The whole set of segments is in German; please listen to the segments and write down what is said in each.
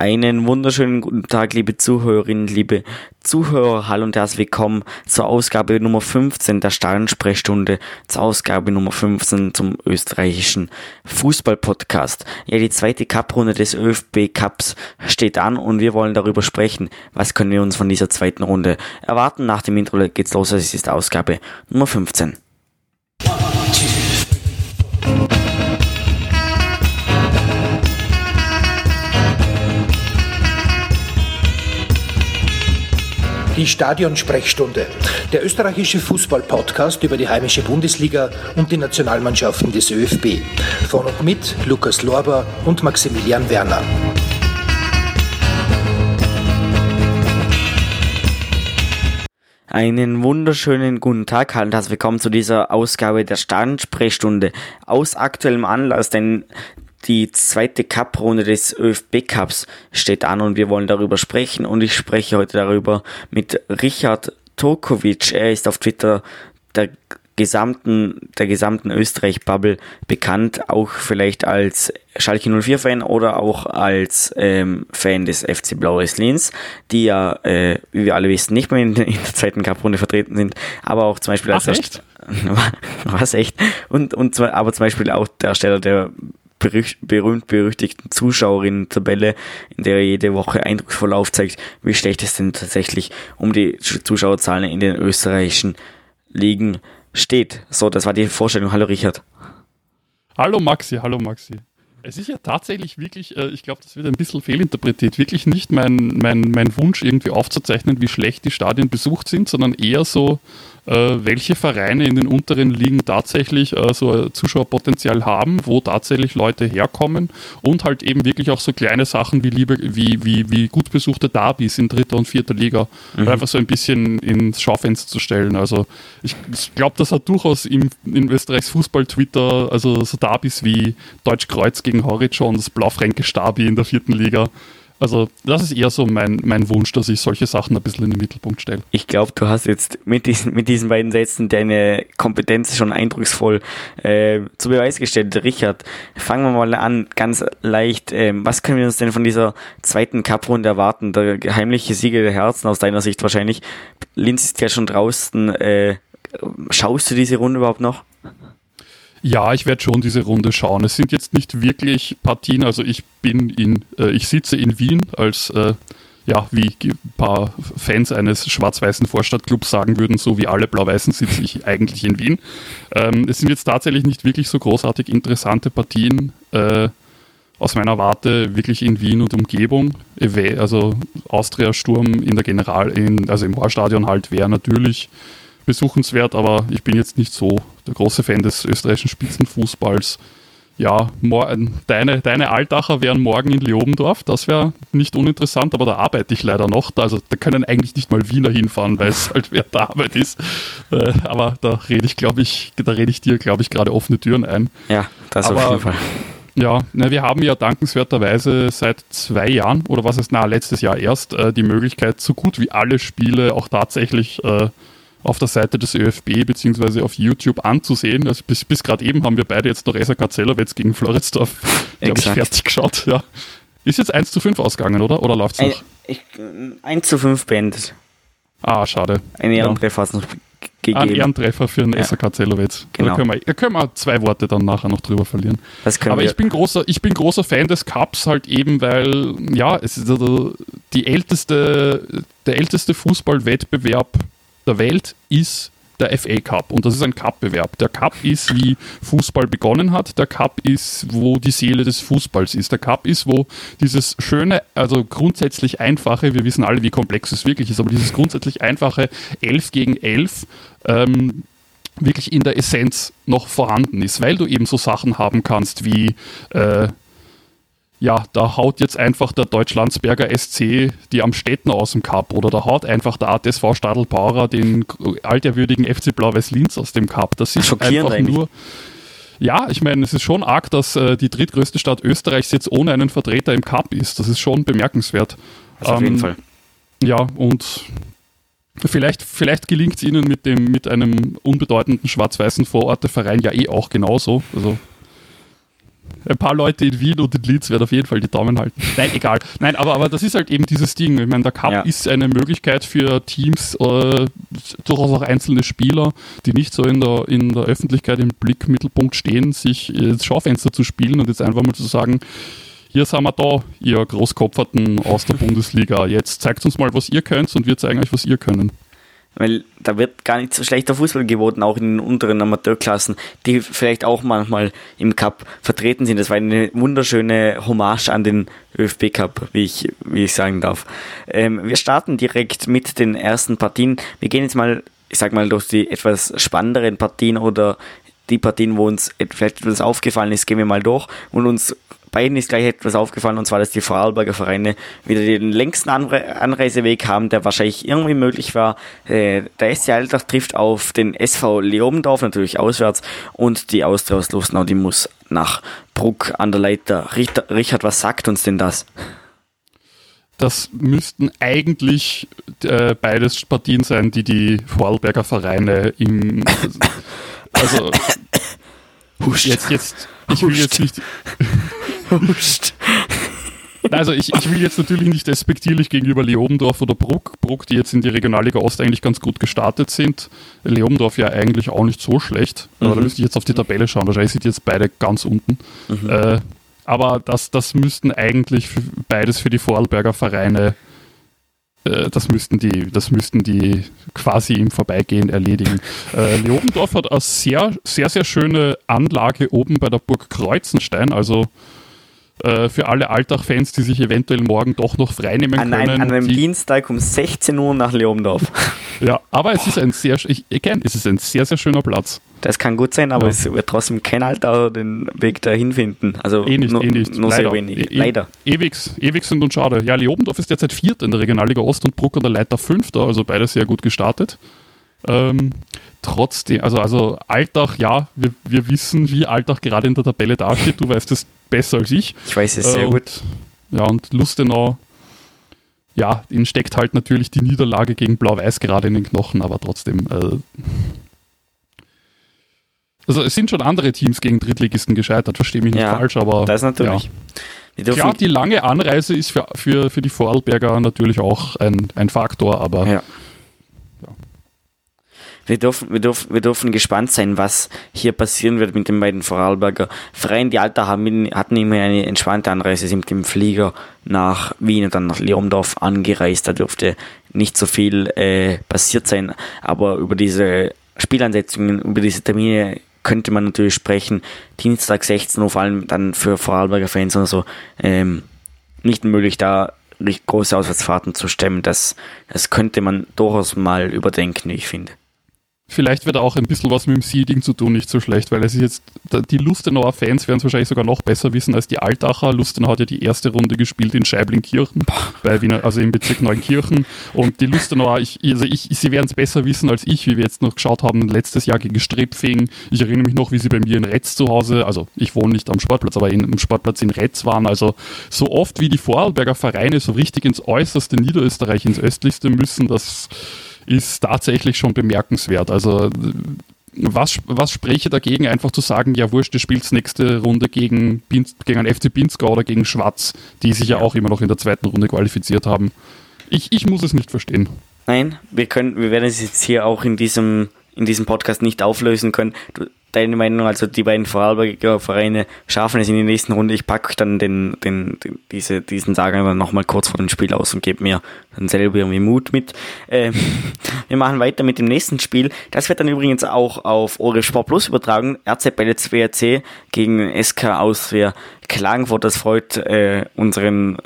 Einen wunderschönen guten Tag, liebe Zuhörerinnen, liebe Zuhörer. Hallo und herzlich willkommen zur Ausgabe Nummer 15 der Stadionsprechstunde, zur Ausgabe Nummer 15 zum österreichischen Fußballpodcast. Ja, die zweite Cup-Runde des ÖFB Cups steht an und wir wollen darüber sprechen. Was können wir uns von dieser zweiten Runde erwarten? Nach dem Intro geht's los. Es ist Ausgabe Nummer 15. Die Stadionsprechstunde, der österreichische Fußball-Podcast über die heimische Bundesliga und die Nationalmannschaften des ÖFB. Von und mit Lukas Lorber und Maximilian Werner. Einen wunderschönen guten Tag, hallo und herzlich willkommen zu dieser Ausgabe der Stadionsprechstunde. Aus aktuellem Anlass, denn die zweite Cup-Runde des ÖFB Cups steht an und wir wollen darüber sprechen und ich spreche heute darüber mit Richard Tokovic. Er ist auf Twitter der gesamten, der gesamten Österreich-Bubble bekannt, auch vielleicht als Schalke 04-Fan oder auch als ähm, Fan des FC Blau-Weiß Linz, die ja, äh, wie wir alle wissen, nicht mehr in, in der zweiten Cup-Runde vertreten sind, aber auch zum Beispiel als Ach, echt? was echt und und zwar, aber zum Beispiel auch der Ersteller der berühmt-berüchtigten Zuschauerinnen-Tabelle, in der er jede Woche eindrucksvoll aufzeigt, wie schlecht es denn tatsächlich um die Zuschauerzahlen in den österreichischen Ligen steht. So, das war die Vorstellung. Hallo Richard. Hallo Maxi, hallo Maxi. Es ist ja tatsächlich wirklich, äh, ich glaube, das wird ein bisschen fehlinterpretiert, wirklich nicht mein, mein, mein Wunsch irgendwie aufzuzeichnen, wie schlecht die Stadien besucht sind, sondern eher so, äh, welche Vereine in den unteren Ligen tatsächlich äh, so ein Zuschauerpotenzial haben, wo tatsächlich Leute herkommen und halt eben wirklich auch so kleine Sachen wie, liebe, wie, wie, wie gut besuchte Derbys in dritter und vierter Liga Mhm. einfach so ein bisschen ins Schaufenster zu stellen. Also ich, ich glaube, das hat durchaus im, in Österreichs Fußball-Twitter, also so Derbys wie Deutsch-Kreuz gegen Horizon, das Blau-Fränkisch Derby in der vierten Liga. Also das ist eher so mein, mein Wunsch, dass ich solche Sachen ein bisschen in den Mittelpunkt stelle. Ich glaube, du hast jetzt mit diesen, mit diesen beiden Sätzen deine Kompetenz schon eindrucksvoll äh, zu Beweis gestellt. Richard, fangen wir mal an, ganz leicht. Ähm, was können wir uns denn von dieser zweiten Cup-Runde erwarten? Der heimliche Sieger der Herzen aus deiner Sicht wahrscheinlich. Linz ist ja schon draußen. Äh, schaust du diese Runde überhaupt noch? Ja, ich werde schon diese Runde schauen. Es sind jetzt nicht wirklich Partien, also ich bin in, äh, ich sitze in Wien als, äh, ja, wie ein paar Fans eines schwarz-weißen Vorstadtclubs sagen würden, so wie alle Blau-Weißen sitze ich eigentlich in Wien. Ähm, es sind jetzt tatsächlich nicht wirklich so großartig interessante Partien äh, aus meiner Warte wirklich in Wien und Umgebung. Also Austria Sturm in der General, in, also im Horstadion halt wäre natürlich besuchenswert, aber ich bin jetzt nicht so der große Fan des österreichischen Spitzenfußballs. Ja, deine, deine Altacher wären morgen in Leobendorf, das wäre nicht uninteressant, aber da arbeite ich leider noch. Da, also da können eigentlich nicht mal Wiener hinfahren, weil es halt während der Arbeit ist. Äh, aber da rede ich, glaube ich, da rede ich dir, glaube ich, gerade offene Türen ein. Ja, das auf Aber- jeden Fall. Ja, na, wir haben ja dankenswerterweise seit zwei Jahren oder was ist, na, letztes Jahr erst äh, die Möglichkeit, so gut wie alle Spiele auch tatsächlich äh, auf der Seite des ÖFB beziehungsweise auf YouTube anzusehen. Also bis, bis gerade eben haben wir beide jetzt noch SRK Zellerwetz gegen Floridsdorf, glaube ich, fertig geschaut. Ja. Ist jetzt 1 zu 5 ausgegangen, oder? Oder läuft es Ein, noch? ich, 1 zu 5 beendet. Ah, schade. Ein Ehrentreffer hat es noch Ein gegeben. Ehrentreffer für den Ja. SRK Zellerwetz. Genau. Da können wir, da können wir zwei Worte dann nachher noch drüber verlieren. Aber wir, ich bin großer, ich bin großer Fan des Cups halt eben, weil ja, es ist also die älteste, der älteste Fußballwettbewerb der Welt ist der FA Cup und das ist ein Cup-Bewerb. Der Cup ist, wie Fußball begonnen hat. Der Cup ist, wo die Seele des Fußballs ist. Der Cup ist, wo dieses schöne, also grundsätzlich einfache, wir wissen alle, wie komplex es wirklich ist, aber dieses grundsätzlich einfache 11 gegen 11 ähm, wirklich in der Essenz noch vorhanden ist, weil du eben so Sachen haben kannst wie äh, ja, da haut jetzt einfach der Deutschlandsberger SC die Amstetten aus dem Cup oder da haut einfach der ATSV Stadelbauer den alterwürdigen FC Blau-Weiß Linz aus dem Cup. Das ist einfach eigentlich. nur. Ja, ich meine, es ist schon arg, dass äh, die drittgrößte Stadt Österreichs jetzt ohne einen Vertreter im Cup ist. Das ist schon bemerkenswert. das auf jeden Ähm, Fall. Ja, und vielleicht, vielleicht gelingt es ihnen mit, dem, mit einem unbedeutenden schwarz-weißen Vororteverein ja eh auch genauso. Also ein paar Leute in Wien und in Linz werden auf jeden Fall die Daumen halten. Nein, egal. Nein, aber, aber das ist halt eben dieses Ding. Ich meine, der Cup Ja. ist eine Möglichkeit für Teams, äh, durchaus auch einzelne Spieler, die nicht so in der, in der Öffentlichkeit im Blickmittelpunkt stehen, sich ins Schaufenster zu spielen und jetzt einfach mal zu sagen, hier sind wir da, ihr Großkopferten aus der Bundesliga. Jetzt zeigt uns mal, was ihr könnt und wir zeigen euch, was ihr können. Weil da wird gar nicht so schlechter Fußball geboten, auch in den unteren Amateurklassen, die vielleicht auch manchmal im Cup vertreten sind. Das war eine wunderschöne Hommage an den ÖFB Cup, wie ich, wie ich sagen darf. Ähm, wir starten direkt mit den ersten Partien. Wir gehen jetzt mal, ich sag mal, durch die etwas spannenderen Partien oder die Partien, wo uns vielleicht etwas aufgefallen ist, gehen wir mal durch und uns beiden ist gleich etwas aufgefallen, und zwar, dass die Vorarlberger Vereine wieder den längsten Anre Anreiseweg haben, der wahrscheinlich irgendwie möglich war. Äh, der SC Altach trifft auf den SV Leobendorf, natürlich auswärts, und die Austria aus Lustenau, die muss nach Bruck an der Leiter. Richter, Richard, was sagt uns denn das? Das müssten eigentlich äh, beides Partien sein, die die Vorarlberger Vereine im. Also, Huscht. jetzt, jetzt, ich will jetzt nicht. Huscht. Also ich, ich will jetzt natürlich nicht despektierlich gegenüber Leobendorf oder Bruck, Bruck, die jetzt in die Regionalliga Ost eigentlich ganz gut gestartet sind. Leobendorf ja eigentlich auch nicht so schlecht. Aber da müsste ich jetzt auf die Tabelle schauen. Wahrscheinlich sind jetzt beide ganz unten. Äh, aber das, das müssten eigentlich für, beides für die Vorarlberger Vereine, äh, das müssten die, das müssten die quasi im Vorbeigehen erledigen. Äh, Leobendorf hat eine sehr, sehr, sehr schöne Anlage oben bei der Burg Kreuzenstein, also äh, für alle Alltag-Fans, die sich eventuell morgen doch noch freinehmen An, können. einem- an einem die, Dienstag um 16 Uhr nach Leobendorf. ja, aber es ist ein sehr, ich, again, es ist ein sehr, sehr schöner Platz. Das kann gut sein, aber Ja. es wird trotzdem kein Alter den Weg dahin finden. Also Eh nicht, nur, eh nicht. nur sehr wenig. Eh- eh- Leider. Ewig, ewig sind und schade. Ja, Leobendorf ist derzeit Vierter in der Regionalliga Ost und Bruck an der Leiter Fünfter, also beide sehr gut gestartet. Ähm, trotzdem, also, also Altach, ja, wir, wir wissen, wie Altach gerade in der Tabelle dasteht. Du weißt es besser als ich. Ich weiß es sehr Äh, gut. Und, ja, und Lustenau, ja, ihnen steckt halt natürlich die Niederlage gegen Blau-Weiß gerade in den Knochen, aber trotzdem. Äh, also es sind schon andere Teams gegen Drittligisten gescheitert, verstehe mich nicht Ja, falsch, aber Das natürlich. ja. Klar, die lange Anreise ist für, für, für die Vorarlberger natürlich auch ein, ein Faktor, aber Ja. Wir dürfen, wir, dürfen, wir dürfen gespannt sein, was hier passieren wird mit den beiden Vorarlberger Vereinen. Die Alter haben, hatten immer eine entspannte Anreise, sind mit dem Flieger nach Wien und dann nach Leomdorf angereist. Da dürfte nicht so viel äh, passiert sein, aber über diese Spielansetzungen, über diese Termine könnte man natürlich sprechen. Dienstag 16 Uhr, vor allem dann für Vorarlberger Fans oder so, ähm, nicht möglich, da große Auswärtsfahrten zu stemmen. Das, das könnte man durchaus mal überdenken, ich finde. Vielleicht wird auch ein bisschen was mit dem Seeding zu tun, nicht so schlecht, weil es ist jetzt, die Lustenauer Fans werden es wahrscheinlich sogar noch besser wissen als die Altacher. Lustenau hat ja die erste Runde gespielt in Scheiblinkirchen, bei Wiener, also im Bezirk Neunkirchen. Und die Lustenauer, ich, also ich, sie werden es besser wissen als ich, wie wir jetzt noch geschaut haben, letztes Jahr gegen Strepfing. Ich erinnere mich noch, wie sie bei mir in Retz zu Hause, also ich wohne nicht am Sportplatz, aber in, am Sportplatz in Retz waren. Also so oft wie die Vorarlberger Vereine so richtig ins äußerste Niederösterreich, ins östlichste müssen, das ist tatsächlich schon bemerkenswert. Also was, was spreche dagegen, einfach zu sagen, ja wurscht, du spielst nächste Runde gegen, Pinz, gegen einen FC Pinzgau oder gegen Schwarz, die sich ja auch immer noch in der zweiten Runde qualifiziert haben. Ich, ich muss es nicht verstehen. Nein, wir können, wir werden es jetzt hier auch in diesem, in diesem Podcast nicht auflösen können. Deine Meinung, also die beiden Vorarlberger Vereine schaffen es in die nächsten Runde. Ich packe dann den, den, den, diese, diesen Sager dann nochmal kurz vor dem Spiel aus und gebe mir dann selber irgendwie Mut mit. Ähm, wir machen weiter mit dem nächsten Spiel. Das wird dann übrigens auch auf Ore Sport Plus übertragen. RZ Bellets WRC gegen SK Austria Klagenfurt. Das freut äh, unseren,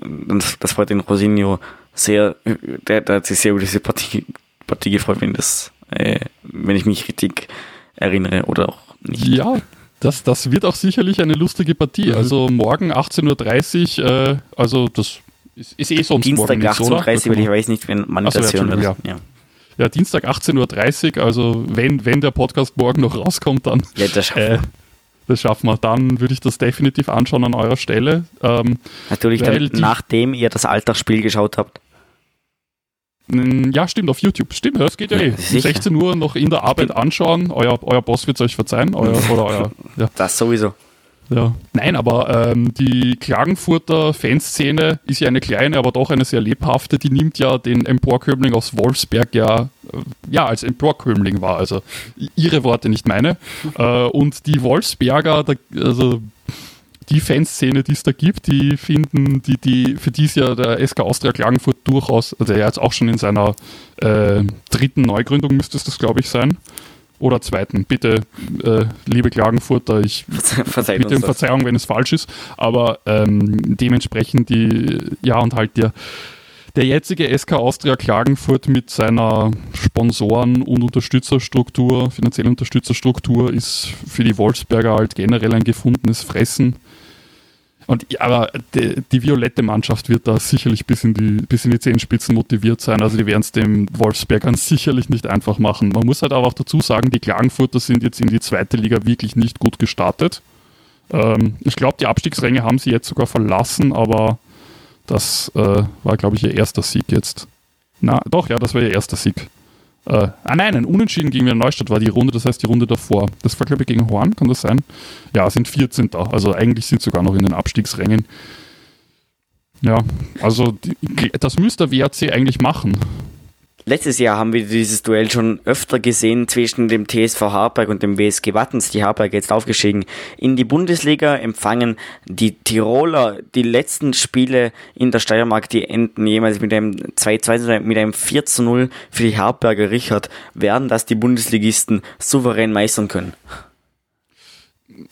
das, freut den Rosinho sehr, der, der hat sich sehr über diese Partie, Partie gefreut, wenn das, äh, wenn ich mich richtig erinnere oder auch nicht. Ja, das, das wird auch sicherlich eine lustige Partie. Also morgen 18.30 Uhr, äh, also das ist, ist eh sonst Dienstag morgen nichts, oder? 18.30 Uhr, weil ich weiß nicht, wenn man so, das ja, hören wird. Ja. Ja, Dienstag 18.30 Uhr, also wenn, wenn der Podcast morgen noch rauskommt, dann ja, das schaffen äh, wir. das schaffen wir. Dann würde ich das definitiv anschauen an eurer Stelle. Ähm, Natürlich, weil dann, die- nachdem ihr das Alltagsspiel geschaut habt. Ja, stimmt, auf YouTube. Stimmt, das geht ja eh. Um sicher. 16 Uhr noch in der Arbeit anschauen. Euer, euer Boss wird es euch verzeihen. Euer, oder euer, ja, Das sowieso. Ja. Nein, aber ähm, die Klagenfurter Fanszene ist ja eine kleine, aber doch eine sehr lebhafte. Die nimmt ja den Emporkömmling aus Wolfsberg ja, äh, ja als Emporkömmling wahr. Also ihre Worte, nicht meine. Äh, und die Wolfsberger, da, also die Fanszene, die es da gibt, die finden, die, die, für die ist ja der SK Austria Klagenfurt durchaus, also er jetzt auch schon in seiner äh, dritten Neugründung müsste es das, glaube ich, sein. Oder zweiten. Bitte, äh, liebe Klagenfurter, ich Verzeiht bitte um das. Verzeihung, wenn es falsch ist. Aber ähm, dementsprechend die, ja, und halt der, der jetzige SK Austria Klagenfurt mit seiner Sponsoren- und Unterstützerstruktur, finanzielle Unterstützerstruktur, ist für die Wolfsberger halt generell ein gefundenes Fressen. Und aber die, die violette Mannschaft wird da sicherlich bis in, die, bis in die Zehenspitzen motiviert sein. Also die werden es dem Wolfsbergern sicherlich nicht einfach machen. Man muss halt aber auch dazu sagen, die Klagenfurter sind jetzt in die zweite Liga wirklich nicht gut gestartet. Ähm, ich glaube, die Abstiegsränge haben sie jetzt sogar verlassen, aber das äh, war, glaube ich, ihr erster Sieg jetzt. Na, doch, ja, das war ihr erster Sieg. Äh, ah nein, ein Unentschieden gegen Wiener Neustadt war die Runde, das heißt die Runde davor. Das war, glaube ich, gegen Horn, kann das sein? Ja, sind 14. Also eigentlich sind sie sogar noch in den Abstiegsrängen. Ja, also die, das müsste der WRC eigentlich machen. Letztes Jahr haben wir dieses Duell schon öfter gesehen zwischen dem TSV Harburg und dem WSG Wattens. Die Harburg jetzt aufgestiegen in die Bundesliga, empfangen die Tiroler die letzten Spiele in der Steiermark, die enden jemals mit einem 2-2 oder mit einem 4 0 für die Harburger Richard. Werden das die Bundesligisten souverän meistern können?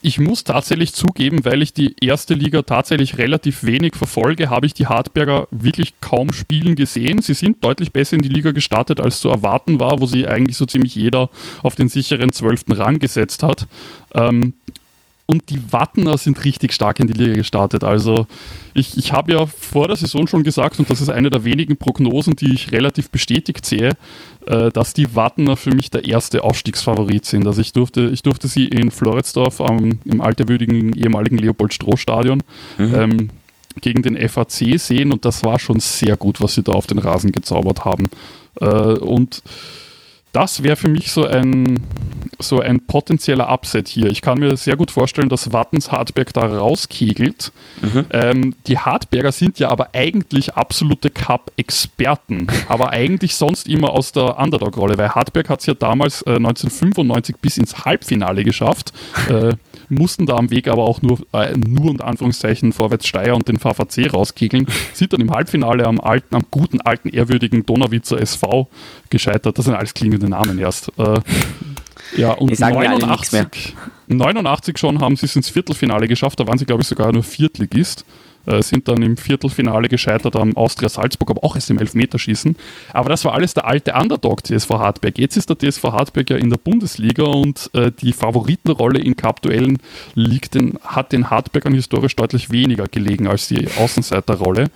Ich muss tatsächlich zugeben, weil ich die erste Liga tatsächlich relativ wenig verfolge, habe ich die Hartberger wirklich kaum spielen gesehen. Sie sind deutlich besser in die Liga gestartet, als zu erwarten war, wo sie eigentlich so ziemlich jeder auf den sicheren zwölften Rang gesetzt hat. Ähm, und die Wattener sind richtig stark in die Liga gestartet. Also ich, ich habe ja vor der Saison schon gesagt, und das ist eine der wenigen Prognosen, die ich relativ bestätigt sehe, äh, dass die Wattener für mich der erste Aufstiegsfavorit sind. Also ich durfte, ich durfte sie in Floridsdorf am, im alterwürdigen ehemaligen Leopold-Stroh-Stadion ähm, gegen den FAC sehen und das war schon sehr gut, was sie da auf den Rasen gezaubert haben. Äh, und das wäre für mich so ein, so ein potenzieller Upset hier. Ich kann mir sehr gut vorstellen, dass Wattens Hartberg da rauskegelt. Ähm, die Hartberger sind ja aber eigentlich absolute Cup-Experten, aber eigentlich sonst immer aus der Underdog-Rolle, weil Hartberg hat es ja damals äh, 1995 bis ins Halbfinale geschafft. Äh, mussten da am Weg aber auch nur, äh, nur unter Anführungszeichen Vorwärts Steyr und den VVC rauskegeln, sind dann im Halbfinale am alten, am guten, alten, ehrwürdigen Donauwitzer SV gescheitert. Das sind alles klingende Namen erst. Äh, ja, und Die sagen mir alle nichts mehr. 89, 89 schon haben sie es ins Viertelfinale geschafft, da waren sie, glaube ich, sogar nur Viertligist. Äh, sind dann im Viertelfinale gescheitert am Austria Salzburg, aber auch erst im Elfmeterschießen. Aber das war alles der alte Underdog TSV Hartberg. Jetzt ist der TSV Hartberg ja in der Bundesliga und äh, die Favoritenrolle in Cup-Duellen liegt den, hat den Hartbergern historisch deutlich weniger gelegen als die Außenseiterrolle.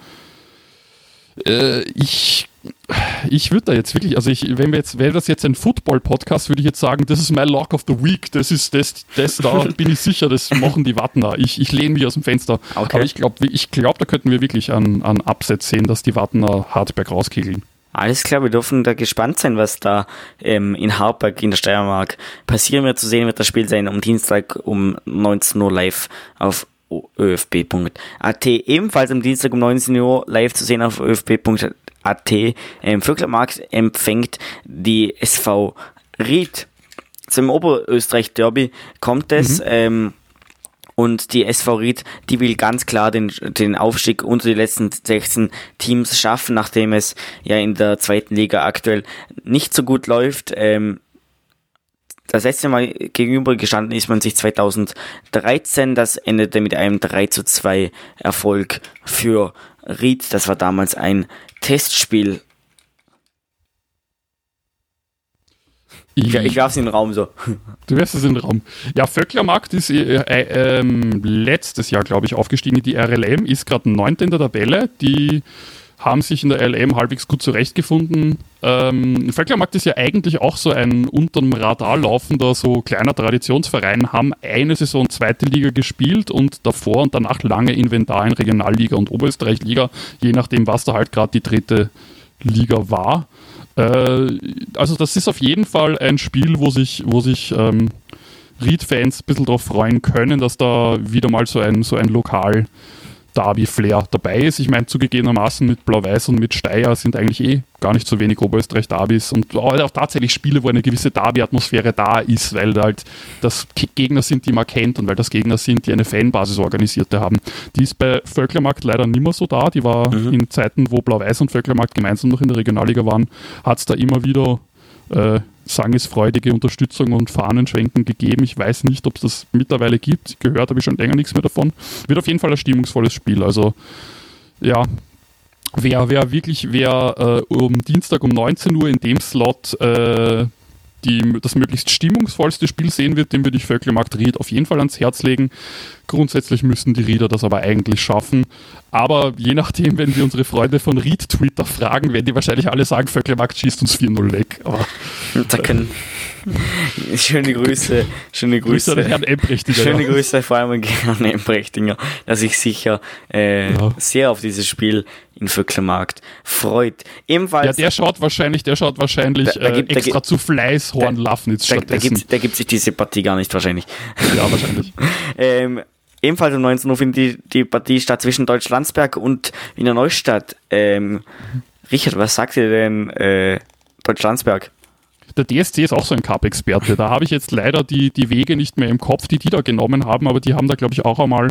Äh, ich ich würde da jetzt wirklich, also ich, wenn wir jetzt, wäre das jetzt ein Football-Podcast, würde ich jetzt sagen, das ist mein Lock of the Week, das ist das, das da bin ich sicher, das machen die Wattener. Ich, ich lehne mich aus dem Fenster. Okay. Aber ich glaube, ich glaub, da könnten wir wirklich an, an Upsets sehen, dass die Wattener Hartberg rauskegeln. Alles klar, wir dürfen da gespannt sein, was da ähm, in Harburg in der Steiermark passieren wird. Zu sehen wird das Spiel sein am Dienstag um 19 Uhr live auf öfb.at. Ebenfalls am Dienstag um 19 Uhr live zu sehen auf öfb.at. Ähm, Vöglermarkt empfängt die SV Ried. Zum Oberösterreich-Derby kommt es. Ähm, und die SV Ried, die will ganz klar den, den Aufstieg unter die letzten 16 Teams schaffen, nachdem es ja in der zweiten Liga aktuell nicht so gut läuft. Ähm, das letzte Mal gegenüber gestanden ist man sich 2013. Das endete mit einem 3 zu 2 Erfolg für Ried. Das war damals ein Testspiel. Ich, ich werf's in den Raum so. Du wirst es in den Raum. Ja, Vöcklermarkt ist äh, äh, ähm, letztes Jahr, glaube ich, aufgestiegen in die RLM, ist gerade neunte in der Tabelle. Die haben sich in der RLM halbwegs gut zurechtgefunden. Ähm, Vöcklermarkt ist ja eigentlich auch so ein unterm Radar laufender, so kleiner Traditionsverein, haben eine Saison zweite Liga gespielt und davor und danach lange Inventar in Regionalliga und Oberösterreich-Liga, je nachdem, was da halt gerade die dritte Liga war. Äh, also das ist auf jeden Fall ein Spiel, wo sich, wo sich ähm, Ried-Fans ein bisschen darauf freuen können, dass da wieder mal so ein, so ein Lokal Derby-Flair dabei ist. Ich meine, zugegebenermaßen mit Blau-Weiß und mit Steyr sind eigentlich eh gar nicht so wenig Oberösterreich-Derbys und auch tatsächlich Spiele, wo eine gewisse Derby-Atmosphäre da ist, weil halt das Gegner sind, die man kennt und weil das Gegner sind, die eine Fanbasis organisierte haben. Die ist bei Völklermarkt leider nicht mehr so da. Die war mhm. in Zeiten, wo Blau-Weiß und Völklermarkt gemeinsam noch in der Regionalliga waren, hat es da immer wieder äh, sangesfreudige Unterstützung und Fahnenschwenken gegeben. Ich weiß nicht, ob es das mittlerweile gibt. Gehört habe ich schon länger nichts mehr davon. Wird auf jeden Fall ein stimmungsvolles Spiel. Also ja, wer, wer wirklich, wer äh, um Dienstag um 19 Uhr in dem Slot äh, die, das möglichst stimmungsvollste Spiel sehen wird, dem würde ich Völkelmarkt Ried auf jeden Fall ans Herz legen. Grundsätzlich müssen die Rieder das aber eigentlich schaffen. Aber je nachdem, wenn wir unsere Freunde von Ried Twitter fragen, werden die wahrscheinlich alle sagen, Völkelmarkt schießt uns 4-0 weg. Aber, da können, schöne Grüße, schöne Grüße. Grüße an Herrn Emprechtinger. Schöne ja. Grüße vor allem an Herrn Emprechtinger, dass ich sicher äh, ja. sehr auf dieses Spiel in Vöcklermarkt freut. Ebenfalls, ja, der schaut wahrscheinlich, der schaut wahrscheinlich da, da gibt, äh, extra da, zu Fleißhorn Lafnitz da, stattdessen. Da gibt sich diese Partie gar nicht wahrscheinlich. Ja, wahrscheinlich. ähm, ebenfalls um 19 Uhr findet die, die Partie statt zwischen Deutschlandsberg und Wiener Neustadt. Ähm, Richard, was sagt ihr denn äh, Deutschlandsberg? Der DSC ist auch so ein Cup-Experte. Da habe ich jetzt leider die, die Wege nicht mehr im Kopf, die die da genommen haben, aber die haben da, glaube ich, auch einmal,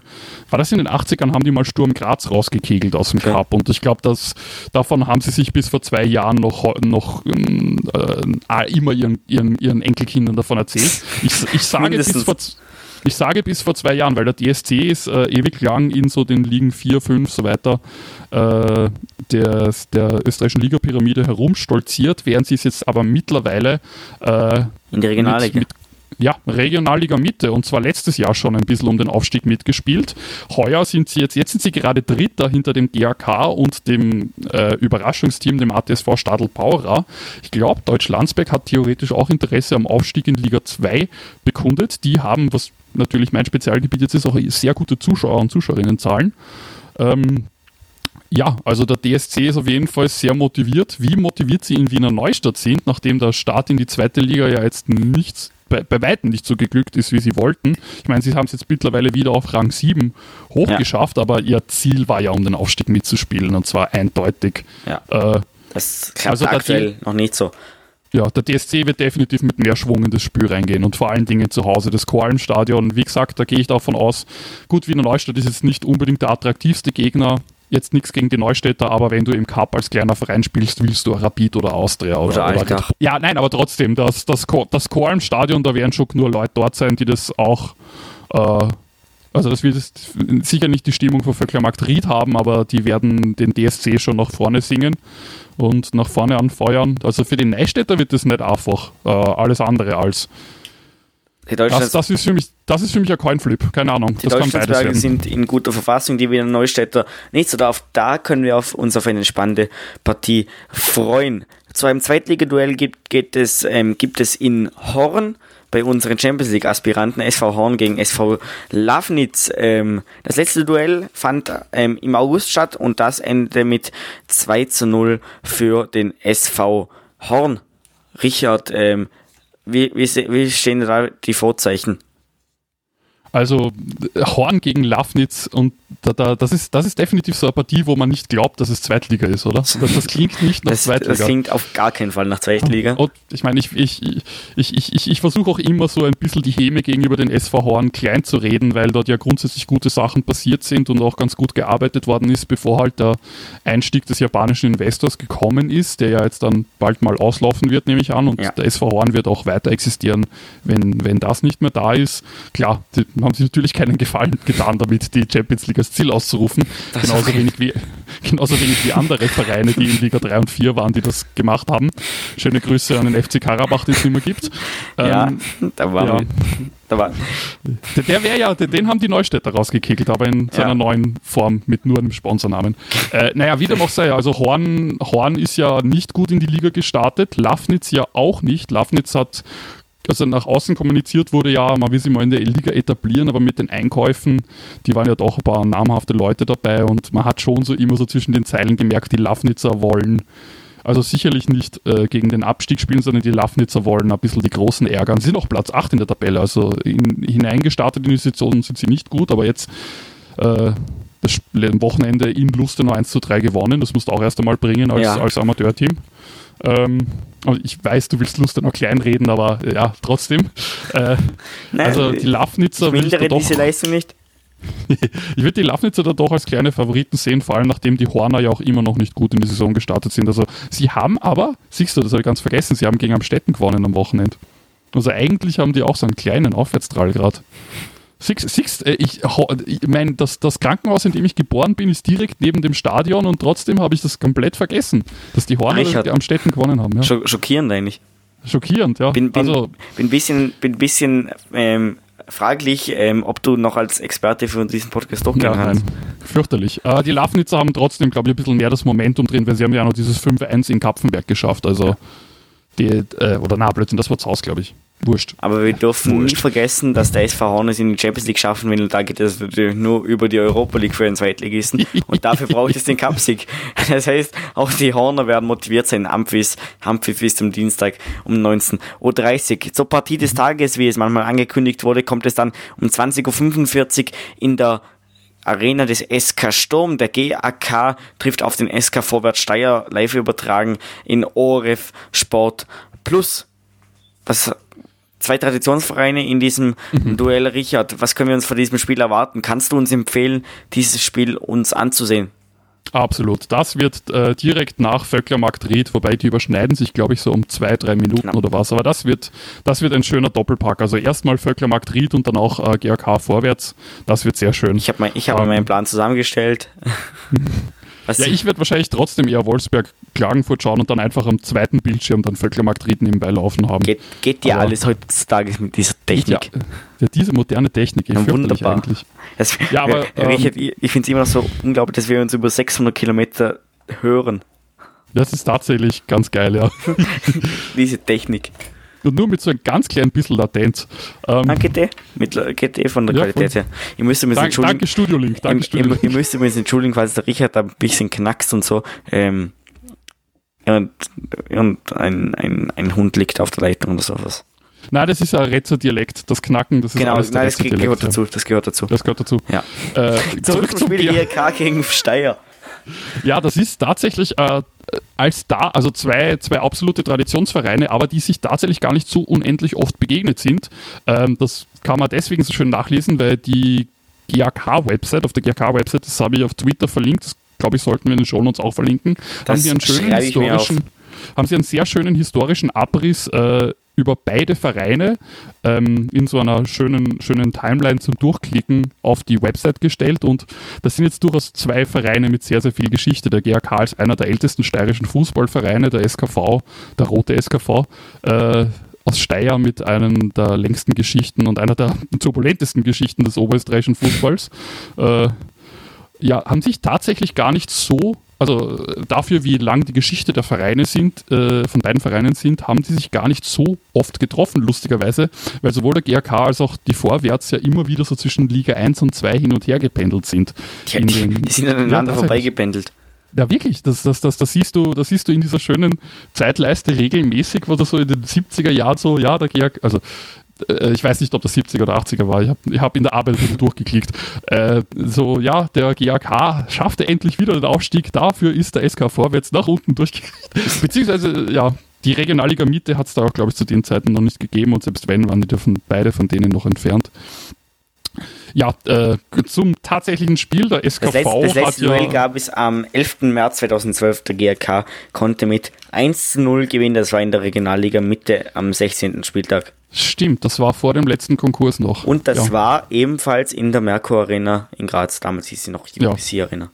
war das in den 80ern, haben die mal Sturm Graz rausgekegelt aus dem. Cup und ich glaube, dass davon haben sie sich bis vor zwei Jahren noch, noch äh, immer ihren, ihren, ihren Enkelkindern davon erzählt. Ich, ich sage bis vor ich sage bis vor zwei Jahren, weil der DSC ist äh, ewig lang in so den Ligen 4, 5 so weiter äh, der, der österreichischen Ligapyramide herumstolziert, während sie es jetzt aber mittlerweile äh, in die Regionalliga. Mit, mit, ja, Regionalliga Mitte und zwar letztes Jahr schon ein bisschen um den Aufstieg mitgespielt. Heuer sind sie jetzt, jetzt sind sie gerade Dritter hinter dem GAK und dem äh, Überraschungsteam, dem ATSV Stadl Paura. Ich glaube, Deutsch Landsberg hat theoretisch auch Interesse am Aufstieg in Liga 2 bekundet. Die haben, was natürlich mein Spezialgebiet jetzt ist, auch sehr gute Zuschauer und Zuschauerinnenzahlen. Ähm, ja, also der DSC ist auf jeden Fall sehr motiviert. Wie motiviert sie in Wiener Neustadt sind, nachdem der Start in die zweite Liga ja jetzt nichts bei, bei weitem nicht so geglückt ist, wie sie wollten. Ich meine, sie haben es jetzt mittlerweile wieder auf Rang 7 hochgeschafft, ja. aber ihr Ziel war ja, um den Aufstieg mitzuspielen und zwar eindeutig. Ja. Äh, das klappt also aktuell noch nicht so. Ja, der DSC wird definitiv mit mehr Schwung in das Spiel reingehen und vor allen Dingen zu Hause das Koalmstadion. Wie gesagt, da gehe ich davon aus, gut, Wiener Neustadt ist jetzt nicht unbedingt der attraktivste Gegner. Jetzt nichts gegen die Neustädter, aber wenn du im Cup als kleiner Verein spielst, willst du Rapid oder Austria oder, oder, oder Ja, nein, aber trotzdem, das, das, das Koalmstadion, da werden schon nur Leute dort sein, die das auch äh, also das wird sicher nicht die Stimmung von Vöcklermarkt Ried haben, aber die werden den DSC schon nach vorne singen und nach vorne anfeuern. Also für die Neustädter wird das nicht einfach äh, alles andere als. Das, das, ist für mich, das ist für mich ein Coinflip, keine Ahnung. Die Deutschlandsberge sind in guter Verfassung, die Wiener Neustädter nicht so darauf. Da können wir auf, uns auf eine spannende Partie freuen. Zu einem Zweitligaduell gibt, geht es, ähm, gibt es in Horn bei unseren Champions League Aspiranten SV Horn gegen SV Lafnitz. Ähm, das letzte Duell fand ähm, im August statt und das endete mit 2 zu 0 für den SV Horn. Richard, ähm, wie, wie, wie stehen da die Vorzeichen? Also Horn gegen Lafnitz und da, da, das, ist, das ist definitiv so eine Partie, wo man nicht glaubt, dass es Zweitliga ist, oder? Das, das klingt nicht nach das, Zweitliga. Das klingt auf gar keinen Fall nach Zweitliga. Und ich meine, ich, ich, ich, ich, ich, ich versuche auch immer so ein bisschen die Häme gegenüber den SV Horn klein zu reden, weil dort ja grundsätzlich gute Sachen passiert sind und auch ganz gut gearbeitet worden ist, bevor halt der Einstieg des japanischen Investors gekommen ist, der ja jetzt dann bald mal auslaufen wird, nehme ich an. Und ja. der SV Horn wird auch weiter existieren, wenn, wenn das nicht mehr da ist. Klar, die, haben sich natürlich keinen Gefallen getan damit, die Champions League als Ziel auszurufen. genauso wenig, wie, genauso wenig wie andere Vereine, die in Liga 3 und 4 waren, die das gemacht haben. Schöne Grüße an den FC Karabach, den es nicht mehr gibt. Ja, ähm, da war, ja. Da war der, der wäre ja, den, den, haben die Neustädter rausgekegelt, aber in seiner ja. neuen Form mit nur einem Sponsornamen. Äh, naja, wie dem auch sei, also Horn, Horn ist ja nicht gut in die Liga gestartet, Lafnitz ja auch nicht. Lafnitz hat also nach außen kommuniziert wurde ja, man will sich mal in der Liga etablieren, aber mit den Einkäufen, die waren ja doch ein paar namhafte Leute dabei und man hat schon so immer so zwischen den Zeilen gemerkt, die Lafnitzer wollen Also sicherlich nicht äh, gegen den Abstieg spielen, sondern die Lafnitzer wollen ein bisschen die Großen ärgern. Sie sind auch Platz 8 in der Tabelle, also in, hineingestartet in die Saison sind sie nicht gut, aber jetzt äh, das Wochenende in Lustenau 1 zu 3 gewonnen. Das musst du auch erst einmal bringen als, ja. als Amateurteam. Ähm, ich weiß, du willst Lustenau kleinreden, aber ja, trotzdem. Äh, Nein, also die Lafnitzer. Ich mildere diese Leistung nicht. ich würde die Lafnitzer da doch als kleine Favoriten sehen, vor allem nachdem die Horner ja auch immer noch nicht gut in die Saison gestartet sind. Also sie haben aber, siehst du, das habe ich ganz vergessen, sie haben gegen Amstetten gewonnen am Wochenende. Also eigentlich haben die auch so einen kleinen Aufwärtstrall gerade. Siehst, siehst äh, ich, ich meine, das, das Krankenhaus, in dem ich geboren bin, ist direkt neben dem Stadion und trotzdem habe ich das komplett vergessen, dass die Horner die Amstetten gewonnen haben. Ja. Schockierend eigentlich. Schockierend, ja. Bin, bin, also, bin ein bisschen, bin bisschen ähm, fraglich, ähm, ob du noch als Experte für diesen Podcast doch ja, kannst. Nein. Fürchterlich. Äh, die Lafnitzer haben trotzdem, glaube ich, ein bisschen mehr das Momentum drin, weil sie haben ja noch dieses 5-1 in Kapfenberg geschafft. Also, ja. Die, äh, oder na, plötzlich, das war zu Haus, glaube ich. Wurscht. Aber wir dürfen Wurscht. nicht vergessen, dass der SV Horn es in die Champions League schaffen will und da geht es natürlich nur über die Europa League für einen Zweitligisten und dafür braucht es den Cupsieg. Das heißt, auch die Horner werden motiviert sein. Amphis, Amphiff ist am Dienstag um 19.30 Uhr. Zur Partie des Tages, wie es manchmal angekündigt wurde, kommt es dann um 20.45 Uhr in der Arena des SK Sturm. Der GAK trifft auf den SK Vorwärts Steyr live übertragen in ORF Sport Plus. Was zwei Traditionsvereine in diesem mhm. Duell. Richard, was können wir uns von diesem Spiel erwarten? Kannst du uns empfehlen, dieses Spiel uns anzusehen? Absolut. Das wird äh, direkt nach Vöcklermarkt Ried, wobei die überschneiden sich, glaube ich, so um zwei, drei Minuten genau. oder was. Aber das wird, das wird ein schöner Doppelpack. Also erstmal Vöcklermarkt Ried und dann auch äh, GAK vorwärts. Das wird sehr schön. Ich habe mein, hab ähm, meinen Plan zusammengestellt. Ja, ich werde wahrscheinlich trotzdem eher Wolfsberg Klagenfurt schauen und dann einfach am zweiten Bildschirm dann Vöcklermarkt Ried nebenbei laufen haben. Geht, geht dir alles heutzutage mit dieser Technik? Ja, ja diese moderne Technik, ich ja, wunderbar. eigentlich. Das, ja, aber, Richard, ähm, ich finde es immer noch so unglaublich, dass wir uns über 600 Kilometer hören. Das ist tatsächlich ganz geil, ja. diese Technik. Und nur mit so ein ganz klein bisschen Latenz. Ähm, geht eh, mit, geht eh von der ja, Qualität her. Ich müsste mir danke, danke Studio Link. Danke ich, Studio ich, ich, müsste mir entschuldigen, falls der Richard da ein bisschen knackst und so. Ähm, und, und ein, ein, ein Hund liegt auf der Leitung oder sowas. Nein, das ist ein Retzer-Dialekt. Das Knacken, das ist genau, alles nein, das gehört dazu. Das gehört dazu. Das gehört dazu. Ja. Äh, zurück, zurück zum Spiel IRK gegen Steyr. Ja, das ist tatsächlich äh, als da, also zwei, zwei absolute Traditionsvereine, aber die sich tatsächlich gar nicht so unendlich oft begegnet sind. Ähm, das kann man deswegen so schön nachlesen, weil die GAK-Website, auf der GAK-Website, das habe ich auf Twitter verlinkt, das glaube ich, sollten wir in den Show Notes auch verlinken, das haben sie einen schönen historischen, haben sie einen sehr schönen historischen Abriss äh, über beide Vereine ähm, in so einer schönen, schönen Timeline zum Durchklicken auf die Website gestellt. Und das sind jetzt durchaus zwei Vereine mit sehr, sehr viel Geschichte. Der GAK ist einer der ältesten steirischen Fußballvereine, der SKV, der rote SKV. Äh, aus Steyr mit einem der längsten Geschichten und einer der turbulentesten Geschichten des oberösterreichischen Fußballs. Äh, ja, haben sich tatsächlich gar nicht so also äh, dafür, wie lang die Geschichte der Vereine sind, äh, von beiden Vereinen sind, haben die sich gar nicht so oft getroffen, lustigerweise, weil sowohl der GRK als auch die Vorwärts ja immer wieder so zwischen Liga 1 und 2 hin und her gependelt sind. Ja, die, den, die, sind aneinander ja, vorbeigependelt. Ja, wirklich, das, das, das, das, siehst du, das siehst du in dieser schönen Zeitleiste regelmäßig, wo das so in den 70er Jahren so, ja, der GRK, also äh, ich weiß nicht, ob das 70er oder 80er war, ich habe hab in der Arbeit durchgeklickt. Äh, so, ja, der GAK schaffte endlich wieder den Aufstieg, dafür ist der SK vorwärts nach unten durchgeklickt. Beziehungsweise, ja, die Regionalliga Mitte hat es da auch, glaube ich, zu den Zeiten noch nicht gegeben und selbst wenn, waren die davon, beide von denen noch entfernt. Ja, äh, zum tatsächlichen Spiel der SKV. Das letzte, das letzte Duell ja gab es am 11. März 2012. Der GRK konnte mit 1 zu 0 gewinnen. Das war in der Regionalliga Mitte am 16. Spieltag. Stimmt, das war vor dem letzten Konkurs noch. Und das ja. war ebenfalls in der Merkur Arena in Graz. Damals hieß sie noch die ja. Arena.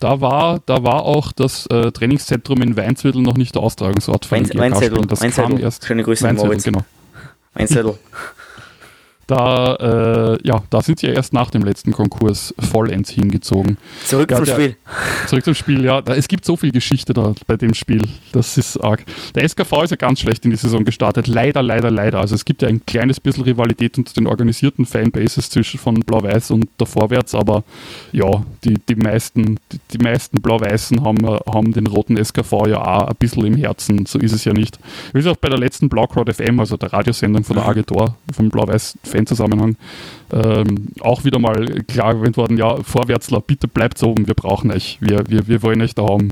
Da war, da war auch das äh, Trainingszentrum in Weinzettel noch nicht der Austragungsort für Wein, Weinzettel, Das Weinzettel. erst. Schöne Grüße Weinzettel, genau. Weinzettel. da, äh, ja, da sind sie ja erst nach dem letzten Konkurs vollends hingezogen. Zurück ja, zum der, Spiel. Zurück zum Spiel, ja. Da, es gibt so viel Geschichte da bei dem Spiel. Das ist arg. Der SKV ist ja ganz schlecht in die Saison gestartet. Leider, leider, leider. Also es gibt ja ein kleines bisschen Rivalität unter den organisierten Fanbases zwischen von Blau-Weiß und der Vorwärts, aber ja, die, die meisten, die, die meisten Blau-Weißen haben, haben den roten SKV ja auch ein bisschen im Herzen. So ist es ja nicht. Wie gesagt, bei der letzten Blaukraut FM, also der Radiosendung von der Agentur, vom Blau-Weiß Fanzusammenhang, ähm, auch wieder mal klar gewinnt worden, ja, Vorwärtsler, bitte bleibt oben, wir brauchen euch, wir, wir, wir wollen euch da haben.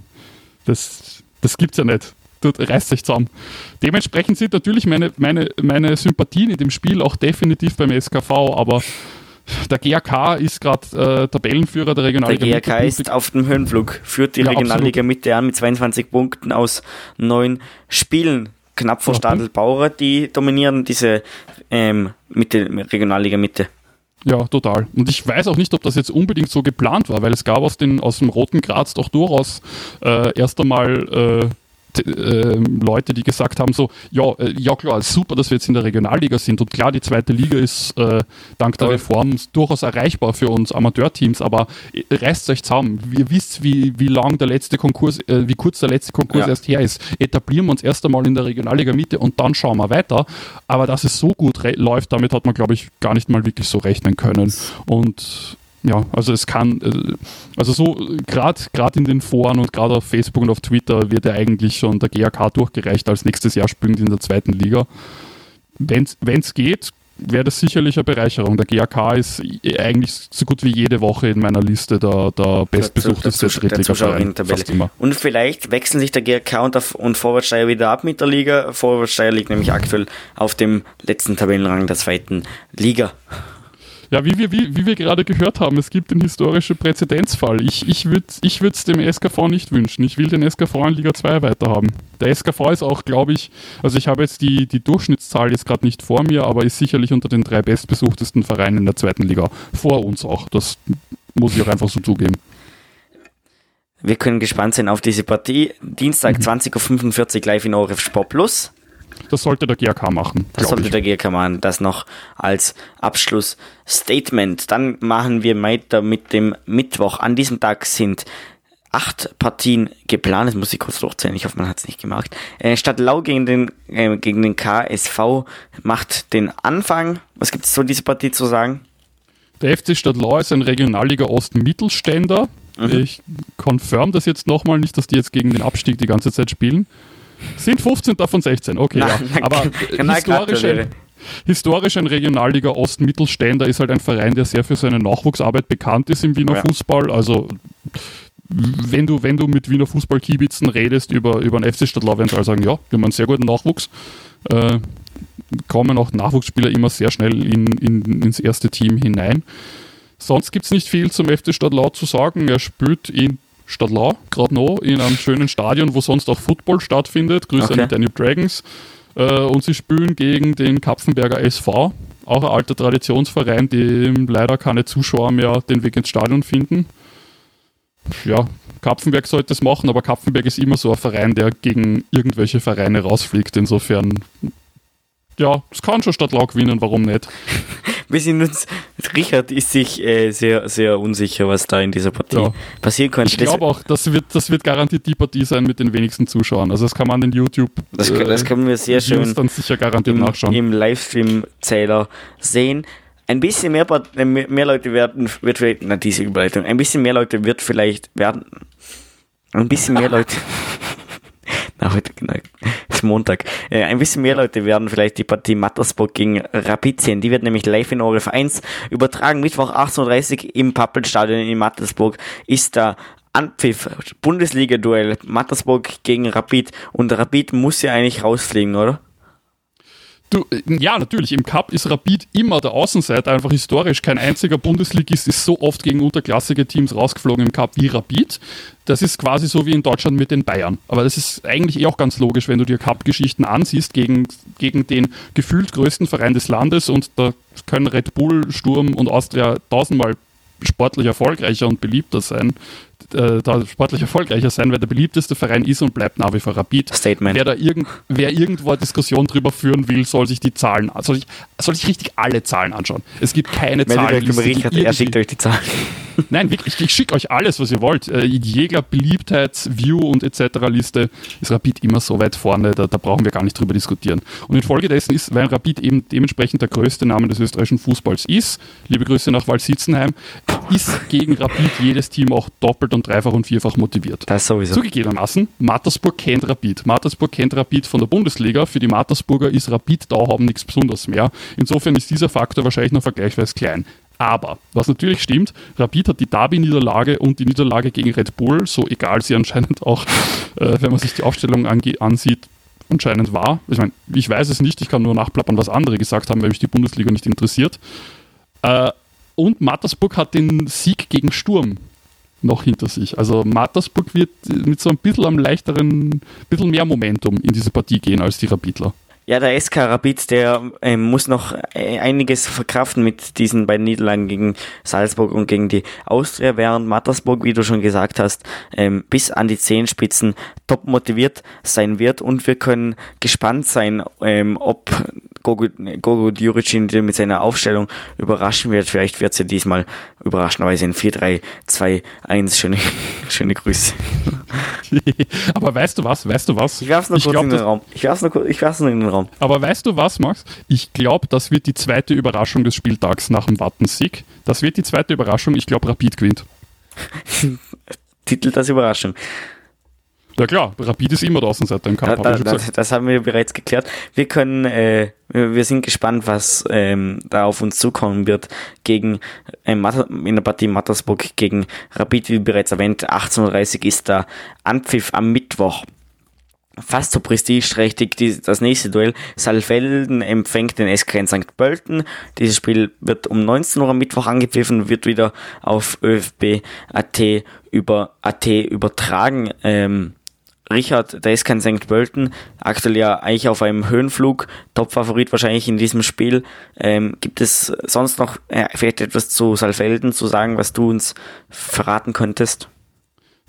Das, das gibt's ja nicht. Das reißt sich zusammen. Dementsprechend sind natürlich meine, meine, meine Sympathien in dem Spiel auch definitiv beim SKV, aber der GRK ist gerade äh, Tabellenführer der Regionalliga. Der GRK ist auf dem Höhenflug, führt die ja, Regionalliga Mitte an mit 22 Punkten aus neun Spielen knapp vor Stadel Bauer, die dominieren diese ähm, Mitte, Regionalliga Mitte. Ja, total. Und ich weiß auch nicht, ob das jetzt unbedingt so geplant war, weil es gab aus, den, aus dem Roten Graz doch durchaus äh, erst einmal äh, äh, Leute, die gesagt haben, so, ja, äh, ja klar, super, dass wir jetzt in der Regionalliga sind und klar, die zweite Liga ist äh, dank der Reform durchaus erreichbar für uns Amateurteams, aber äh, reißt euch zusammen. Ihr wisst, wie, wie lang der letzte Konkurs, äh, wie kurz der letzte Konkurs ja. erst her ist. Etablieren wir uns erst einmal in der Regionalliga Mitte und dann schauen wir weiter. Aber dass es so gut läuft, damit hat man, glaube ich, gar nicht mal wirklich so rechnen können. Und ja, also es kann, äh, also so gerade in den Foren und gerade auf Facebook und auf Twitter wird ja eigentlich schon der GAK durchgereicht als nächstes Jahr spielen in der zweiten Liga. Wenn es geht, wäre das sicherlich eine Bereicherung. Der GAK ist eigentlich so gut wie jede Woche in meiner Liste der, der bestbesuchteste Drittliga-Verein. Und vielleicht wechseln sich der GAK und, und Vorwärtssteier wieder ab mit der Liga. Vorwärtssteier liegt nämlich aktuell auf dem letzten Tabellenrang der zweiten Liga. Ja, wie wir, wie, wie wir gerade gehört haben, es gibt den historischen Präzedenzfall. Ich, ich würde es ich dem SKV nicht wünschen. Ich will den SKV in Liga 2 weiterhaben. Der SKV ist auch, glaube ich, also ich habe jetzt die, die Durchschnittszahl jetzt gerade nicht vor mir, aber ist sicherlich unter den drei bestbesuchtesten Vereinen in der zweiten Liga. Vor uns auch. Das muss ich auch einfach so zugeben. Wir können gespannt sein auf diese Partie. Dienstag mhm. 20.45 Uhr live in ORF Sport Plus. Das sollte der GRK machen. Das sollte ich. der GRK machen. Das noch als Abschlussstatement. Dann machen wir weiter mit dem Mittwoch. An diesem Tag sind acht Partien geplant. Das muss ich kurz durchzählen. Ich hoffe, man hat es nicht gemacht. Äh, Stadt Lau gegen den, äh, gegen den KSV macht den Anfang. Was gibt es zu dieser Partie zu sagen? Der FC Stadtlau ist ein Regionalliga Ost Mittelständer. Mhm. Ich confirm das jetzt nochmal nicht, dass die jetzt gegen den Abstieg die ganze Zeit spielen. Sind 15 davon 16, okay, na, ja. Aber na, historisch, ein, historisch ein Regionalliga Ost-Mittelständer ist halt ein Verein, der sehr für seine Nachwuchsarbeit bekannt ist im Wiener ja. Fußball. Also wenn du, wenn du mit Wiener Fußballkiebitzen redest über, über einen FC Stadtlau, werden sie sagen, ja, wir haben einen sehr guten Nachwuchs. Äh, kommen auch Nachwuchsspieler immer sehr schnell in, in, ins erste Team hinein. Sonst gibt es nicht viel zum FC Stadtlau zu sagen. Er spielt in Stadlau, gerade noch, in einem schönen Stadion, wo sonst auch Football stattfindet. Grüße okay. an die Danube Dragons. Äh, und sie spielen gegen den Kapfenberger SV, auch ein alter Traditionsverein, dem leider keine Zuschauer mehr den Weg ins Stadion finden. Ja, Kapfenberg sollte es machen, aber Kapfenberg ist immer so ein Verein, der gegen irgendwelche Vereine rausfliegt. Insofern, ja, es kann schon Stadtlau gewinnen, warum nicht? wir sind uns, Richard ist sich äh, sehr, sehr unsicher, was da in dieser Partie ja. passieren könnte. Ich glaube auch, das wird, das wird garantiert die Partie sein mit den wenigsten Zuschauern. Also das kann man in YouTube. Das, äh, das können wir sehr schön dann sicher garantiert im, nachschauen. im Livestream-Zähler sehen. Ein bisschen mehr, äh, mehr Leute werden, wird vielleicht, na diese Überleitung, ein bisschen mehr Leute wird vielleicht werden, ein bisschen mehr Leute Na, heute, ist Montag. Äh, ein bisschen mehr Leute werden vielleicht die Partie Mattersburg gegen Rapid sehen. Die wird nämlich live in ORF 1 übertragen. Mittwoch 18.30 Uhr im Pappelstadion in Mattersburg ist da Anpfiff, Bundesliga-Duell, Mattersburg gegen Rapid. Und Rapid muss ja eigentlich rausfliegen, oder? Du, ja, natürlich. Im Cup ist Rapid immer der Außenseiter, einfach historisch. Kein einziger Bundesligist ist so oft gegen unterklassige Teams rausgeflogen im Cup wie Rapid. Das ist quasi so wie in Deutschland mit den Bayern. Aber das ist eigentlich eh auch ganz logisch, wenn du dir Cup-Geschichten ansiehst gegen, gegen den gefühlt größten Verein des Landes und da können Red Bull, Sturm und Austria tausendmal sportlich erfolgreicher und beliebter sein. Äh, da sportlich erfolgreicher sein, weil der beliebteste Verein ist und bleibt nach wie vor Rapid. Statement. Wer da irgend, wer irgendwo eine Diskussion drüber führen will, soll sich die Zahlen, soll sich, soll sich richtig alle Zahlen anschauen. Es gibt keine Meldet Zahlen. euch Richard, er schickt euch die Zahlen. Nein, wirklich, ich, schicke euch alles, was ihr wollt. Äh, in jeder Beliebtheits-, View- und etc.-Liste ist Rapid immer so weit vorne, da, da brauchen wir gar nicht drüber diskutieren. Und infolgedessen ist, weil Rapid eben dementsprechend der größte Name des österreichischen Fußballs ist, liebe Grüße nach Walsitzenheim, ist gegen Rapid jedes Team auch doppelt und dreifach und vierfach motiviert. Das sowieso. Zugegebenermaßen, Mattersburg kennt Rapid. Mattersburg kennt Rapid von der Bundesliga. Für die Mattersburger ist Rapid Dauhaben nichts Besonderes mehr. Insofern ist dieser Faktor wahrscheinlich noch vergleichsweise klein. Aber, was natürlich stimmt, Rapid hat die Derby-Niederlage und die Niederlage gegen Red Bull, so egal sie anscheinend auch, äh, wenn man sich die Aufstellung ansieht, anscheinend war. Ich meine, ich weiß es nicht, ich kann nur nachplappern, was andere gesagt haben, weil mich die Bundesliga nicht interessiert. Äh, und Mattersburg hat den Sieg gegen Sturm noch hinter sich. Also Mattersburg wird mit so ein bisschen am leichteren, bisschen mehr Momentum in diese Partie gehen als die Rapidler. Ja, der SK Rapid, der ähm, muss noch äh, einiges verkraften mit diesen beiden Niederlagen gegen Salzburg und gegen die Austria, während Mattersburg, wie du schon gesagt hast, ähm, bis an die Zehenspitzen top motiviert sein wird und wir können gespannt sein, ähm, ob Gogo, Gogo Djuricin mit seiner Aufstellung überraschen wird. Vielleicht wird sie diesmal überraschenderweise in 4-3-2-1. Schöne, schöne Grüße. Aber weißt du was? Weißt du was? Ich werf's nur kurz glaub, in den Raum. Ich werf's nur, kurz- ich werf's nur in den Raum. Aber weißt du was, Max? Ich glaube, das wird die zweite Überraschung des Spieltags nach dem Wattensieg. Das wird die zweite Überraschung. Ich glaube, Rapid gewinnt. Titel das Überraschung. Ja klar, Rapid ist immer der Außenseiter im Da, Kampf. da, schon das, das haben wir bereits geklärt. Wir können, äh, wir sind gespannt, was ähm, da auf uns zukommen wird gegen äh, in der Partie Mattersburg gegen Rapid, wie bereits erwähnt. 18.30 Uhr ist da Anpfiff am Mittwoch. Fast so prestigeträchtig die, das nächste Duell. Saalfelden empfängt den SK in St. Pölten. Dieses Spiel wird um 19 Uhr am Mittwoch angepfiffen, wird wieder auf ÖFB.at über AT übertragen. Ähm, Richard, der ist kein St. Pölten, aktuell ja eigentlich auf einem Höhenflug, Top-Favorit wahrscheinlich in diesem Spiel. Ähm, gibt es sonst noch äh, vielleicht etwas zu Saalfelden zu sagen, was du uns verraten könntest?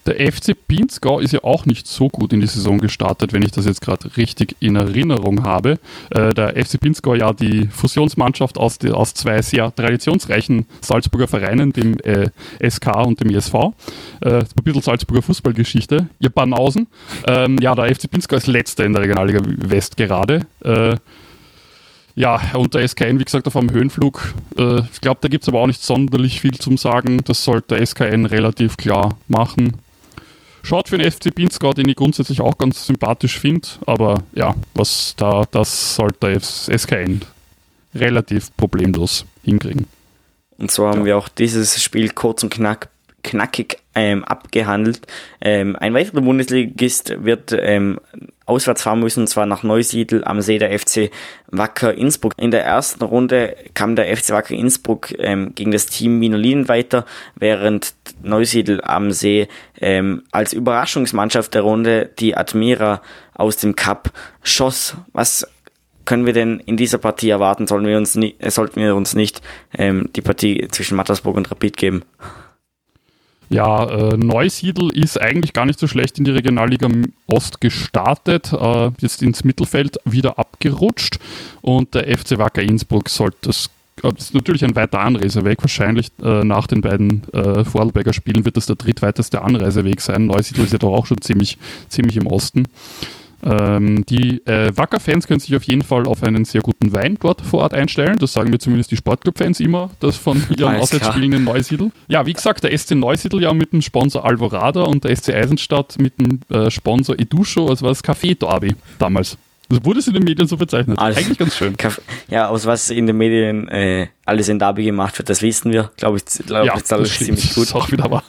Der FC Pinzgau ist ja auch nicht so gut in die Saison gestartet, wenn ich das jetzt gerade richtig in Erinnerung habe. Äh, der FC Pinzgau ja die Fusionsmannschaft aus, die, aus zwei sehr traditionsreichen Salzburger Vereinen, dem äh, SK und dem ISV. Äh, ein bisschen Salzburger Fußballgeschichte. Ihr Banausen. Ähm, ja, der FC Pinzgau ist letzter in der Regionalliga West gerade. Äh, ja, und der SKN, wie gesagt, auf einem Höhenflug. Äh, ich glaube, da gibt es aber auch nicht sonderlich viel zum Sagen. Das sollte der SKN relativ klar machen. Schaut für den FC Pinzgau, den ich grundsätzlich auch ganz sympathisch finde, aber ja, was da, das sollte der SKN relativ problemlos hinkriegen. Und so haben wir auch dieses Spiel kurz und knack, knackig ähm, abgehandelt. Ähm, ein weiterer Bundesligist wird ähm, auswärts fahren müssen, und zwar nach Neusiedl am See der FC Wacker Innsbruck. In der ersten Runde kam der FC Wacker Innsbruck ähm, gegen das Team Wiener Lien weiter, während Neusiedl am See ähm, als Überraschungsmannschaft der Runde die Admira aus dem Cup schoss. Was können wir denn in dieser Partie erwarten? Sollen wir uns nie, äh, sollten wir uns nicht ähm, die Partie zwischen Mattersburg und Rapid geben? Ja, äh, Neusiedl ist eigentlich gar nicht so schlecht in die Regionalliga Ost gestartet, äh, jetzt ins Mittelfeld wieder abgerutscht und der FC Wacker Innsbruck sollte das das ist natürlich ein weiter Anreiseweg. Wahrscheinlich äh, nach den beiden äh, Vorarlberger Spielen wird das der drittweiteste Anreiseweg sein. Neusiedl ist ja doch auch schon ziemlich, ziemlich im Osten. Ähm, die äh, Wacker-Fans können sich auf jeden Fall auf einen sehr guten Wein dort vor Ort einstellen. Das sagen mir zumindest die Sportclub-Fans immer, das von ihren. Auswärtsspielen in Neusiedl. Ja, wie gesagt, der SC Neusiedl ja mit dem Sponsor Alvorada und der SC Eisenstadt mit dem äh, Sponsor Edusho, also war das Café Derby damals. Das wurde es in den Medien so bezeichnet. Alles- Eigentlich ganz schön. Ja, aus was in den Medien äh, alles in Derby gemacht wird, das wissen wir. Glaube ich, glaube Ja, ich, ist alles das stimmt. ziemlich Das gut. ist auch wieder wahr.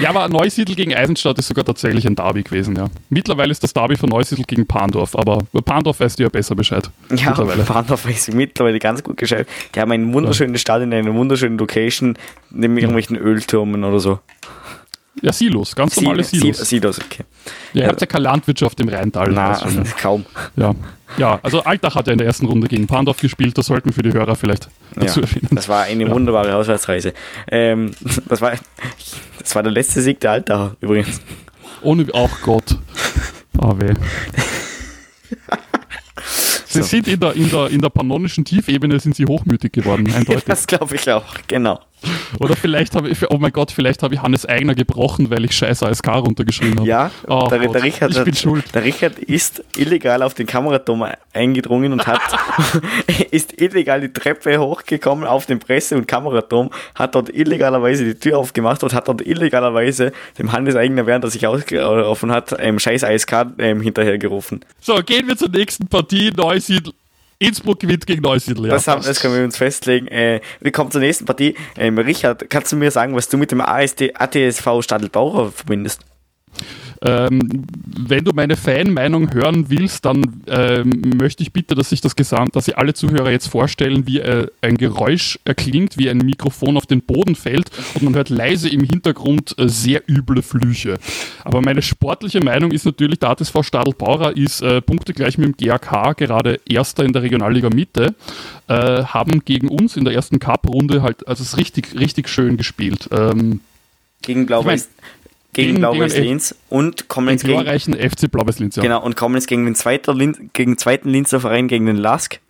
ja, aber Neusiedl gegen Eisenstadt ist sogar tatsächlich ein Derby gewesen, ja. Mittlerweile ist das Derby von Neusiedl gegen Pandorf, aber Pandorf weißt du ja besser Bescheid. Ja. Bahnhof ist mittlerweile ganz gut gestellt. Die haben ein wunderschönes Stadion, eine wunderschöne Location, neben irgendwelchen Öltürmen oder so. Ja, Silos, ganz normale Silos. Silos. Silos, okay. Ja, ihr habt ja keine Landwirtschaft im Rheintal. Na, weiß schon. kaum. Ja. ja, also Altach hat ja in der ersten Runde gegen Pandorf gespielt, das sollten für die Hörer vielleicht dazu Ja, erwähnen. das war eine wunderbare Auswärtsreise. Ähm, das war Das war der letzte Sieg der Alter übrigens. Ohne, ach Gott. Ah, weh. Sie So. sind in der, in, der, in der pannonischen Tiefebene sind sie hochmütig geworden, eindeutig. Das glaube ich auch, genau. Oder vielleicht habe ich, oh mein Gott, vielleicht habe ich Hannes Eigner gebrochen, weil ich scheiß ASK runtergeschrieben habe. Ja, oh der, der, Richard, ich bin schuld. der Richard ist illegal auf den Kameraturm eingedrungen und hat ist illegal die Treppe hochgekommen auf den Presse- und Kameraturm, hat dort illegalerweise die Tür aufgemacht und hat dort illegalerweise dem Hannes Eigner, während er sich ausgerufen hat, ähm, scheiß ASK ähm, hinterhergerufen. So, gehen wir zur nächsten Partie. Neusiedl. Innsbruck gewinnt gegen Neusiedl. Ja, Das, haben, das können wir uns festlegen. Äh, wir kommen zur nächsten Partie. Ähm, Richard, kannst du mir sagen, was du mit dem ASD, ATSV Stadelbauer verbindest? Ähm, wenn du meine Fan-Meinung hören willst, dann ähm, möchte ich bitte, dass sich das Gesamt, dass Sie alle Zuhörer jetzt vorstellen, wie äh, ein Geräusch erklingt, wie ein Mikrofon auf den Boden fällt und man hört leise im Hintergrund äh, sehr üble Flüche. Aber meine sportliche Meinung ist natürlich, der ATSV Stadelbauer ist äh, punktegleich mit dem GAK, gerade Erster in der Regionalliga Mitte, äh, haben gegen uns in der ersten Cup-Runde halt, also es ist richtig, richtig schön gespielt. Ähm, Gegen Blau-Weiß Ich gegen, gegen- Blau-Weiß Linz und kommen jetzt gegen, FC Blau-Weiß-Linz, ja. genau, und kommen jetzt gegen den zweiten, Lin, gegen zweiten Linzer Verein, gegen den Lask.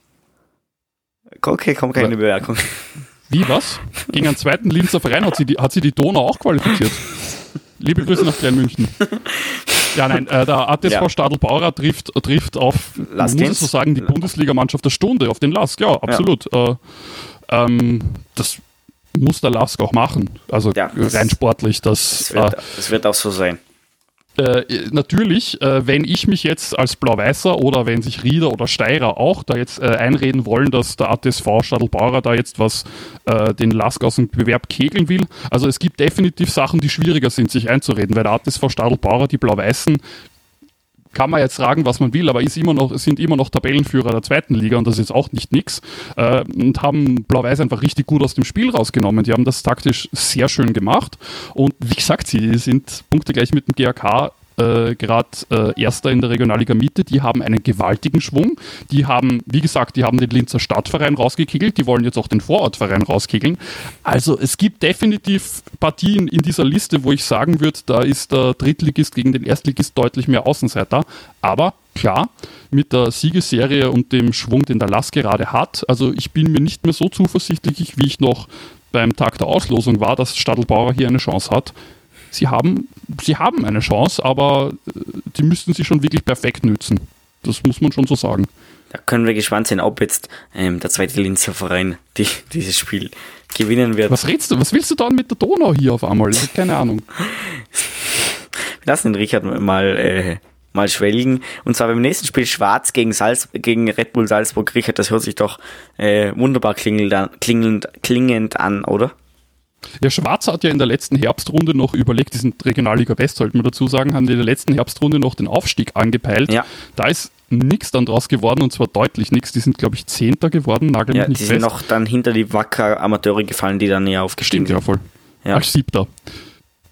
Okay, kommt keine Ja. Bemerkung. Wie, was? Gegen einen zweiten Linzer Verein hat sie die, hat sie die Donau auch qualifiziert. Liebe Grüße nach Kleinmünchen. Ja, nein, äh, der ATSV Ja. Stadelbauer trifft, trifft auf, Lask muss ich Linz. so sagen, die Bundesligamannschaft der Stunde, auf den Lask, ja, absolut. Äh, ähm, das muss der Lask auch machen. Also Ja, das- rein sportlich. Das, Das wird, das wird auch so sein. äh, natürlich, äh, wenn ich mich jetzt als Blau-Weißer oder wenn sich Rieder oder Steirer auch da jetzt äh, einreden wollen, dass der ATSV Stadelbauer da jetzt was äh, den Lask aus dem Bewerb kegeln will. Also es gibt definitiv Sachen, die schwieriger sind, sich einzureden, weil der ATSV Stadelbauer, die Blau-Weißen, kann man jetzt sagen, was man will, aber ist immer noch, sind immer noch Tabellenführer der zweiten Liga und das ist auch nicht nix. Äh, und haben Blau-Weiß einfach richtig gut aus dem Spiel rausgenommen. Die haben das taktisch sehr schön gemacht. Und wie gesagt, sie sind punktegleich mit dem GAK äh, gerade äh, Erster in der Regionalliga Mitte. Die haben einen gewaltigen Schwung. Die haben, wie gesagt, die haben den Linzer Stadtverein rausgekegelt. Die wollen jetzt auch den Vorortverein rauskegeln. Also es gibt definitiv Partien in dieser Liste, wo ich sagen würde, da ist der Drittligist gegen den Erstligist deutlich mehr Außenseiter. Aber klar, mit der Siegesserie und dem Schwung, den der Lass gerade hat, also ich bin mir nicht mehr so zuversichtlich, wie ich noch beim Tag der Auslosung war, dass Stadelbauer hier eine Chance hat. Sie haben, sie haben eine Chance, aber äh, die müssten sie schon wirklich perfekt nützen. Das muss man schon so sagen. Da können wir gespannt sein, ob jetzt ähm, der zweite Linzer Verein die, dieses Spiel gewinnen wird. Was redst du? Was willst du dann mit der Donau hier auf einmal? Ich hab keine Ahnung. Wir lassen den Richard mal, äh, mal schwelgen. Und zwar beim nächsten Spiel Schwarz gegen, Salz, gegen Red Bull Salzburg. Richard, das hört sich doch äh, wunderbar klingend an, klingend, klingend an, oder? Ja, Schwarz hat ja in der letzten Herbstrunde noch überlegt, die sind Regionalliga West, sollte man dazu sagen, haben in der letzten Herbstrunde noch den Aufstieg angepeilt. Ja. Da ist nichts dann draus geworden und zwar deutlich nichts. Die sind, glaube ich, Zehnter geworden, nagel Ja, mich nicht die sind fest. noch dann hinter die Wacker Amateure gefallen, die dann ja aufgestiegen Stimmt, ja, sind. voll. Ja. Als Siebter.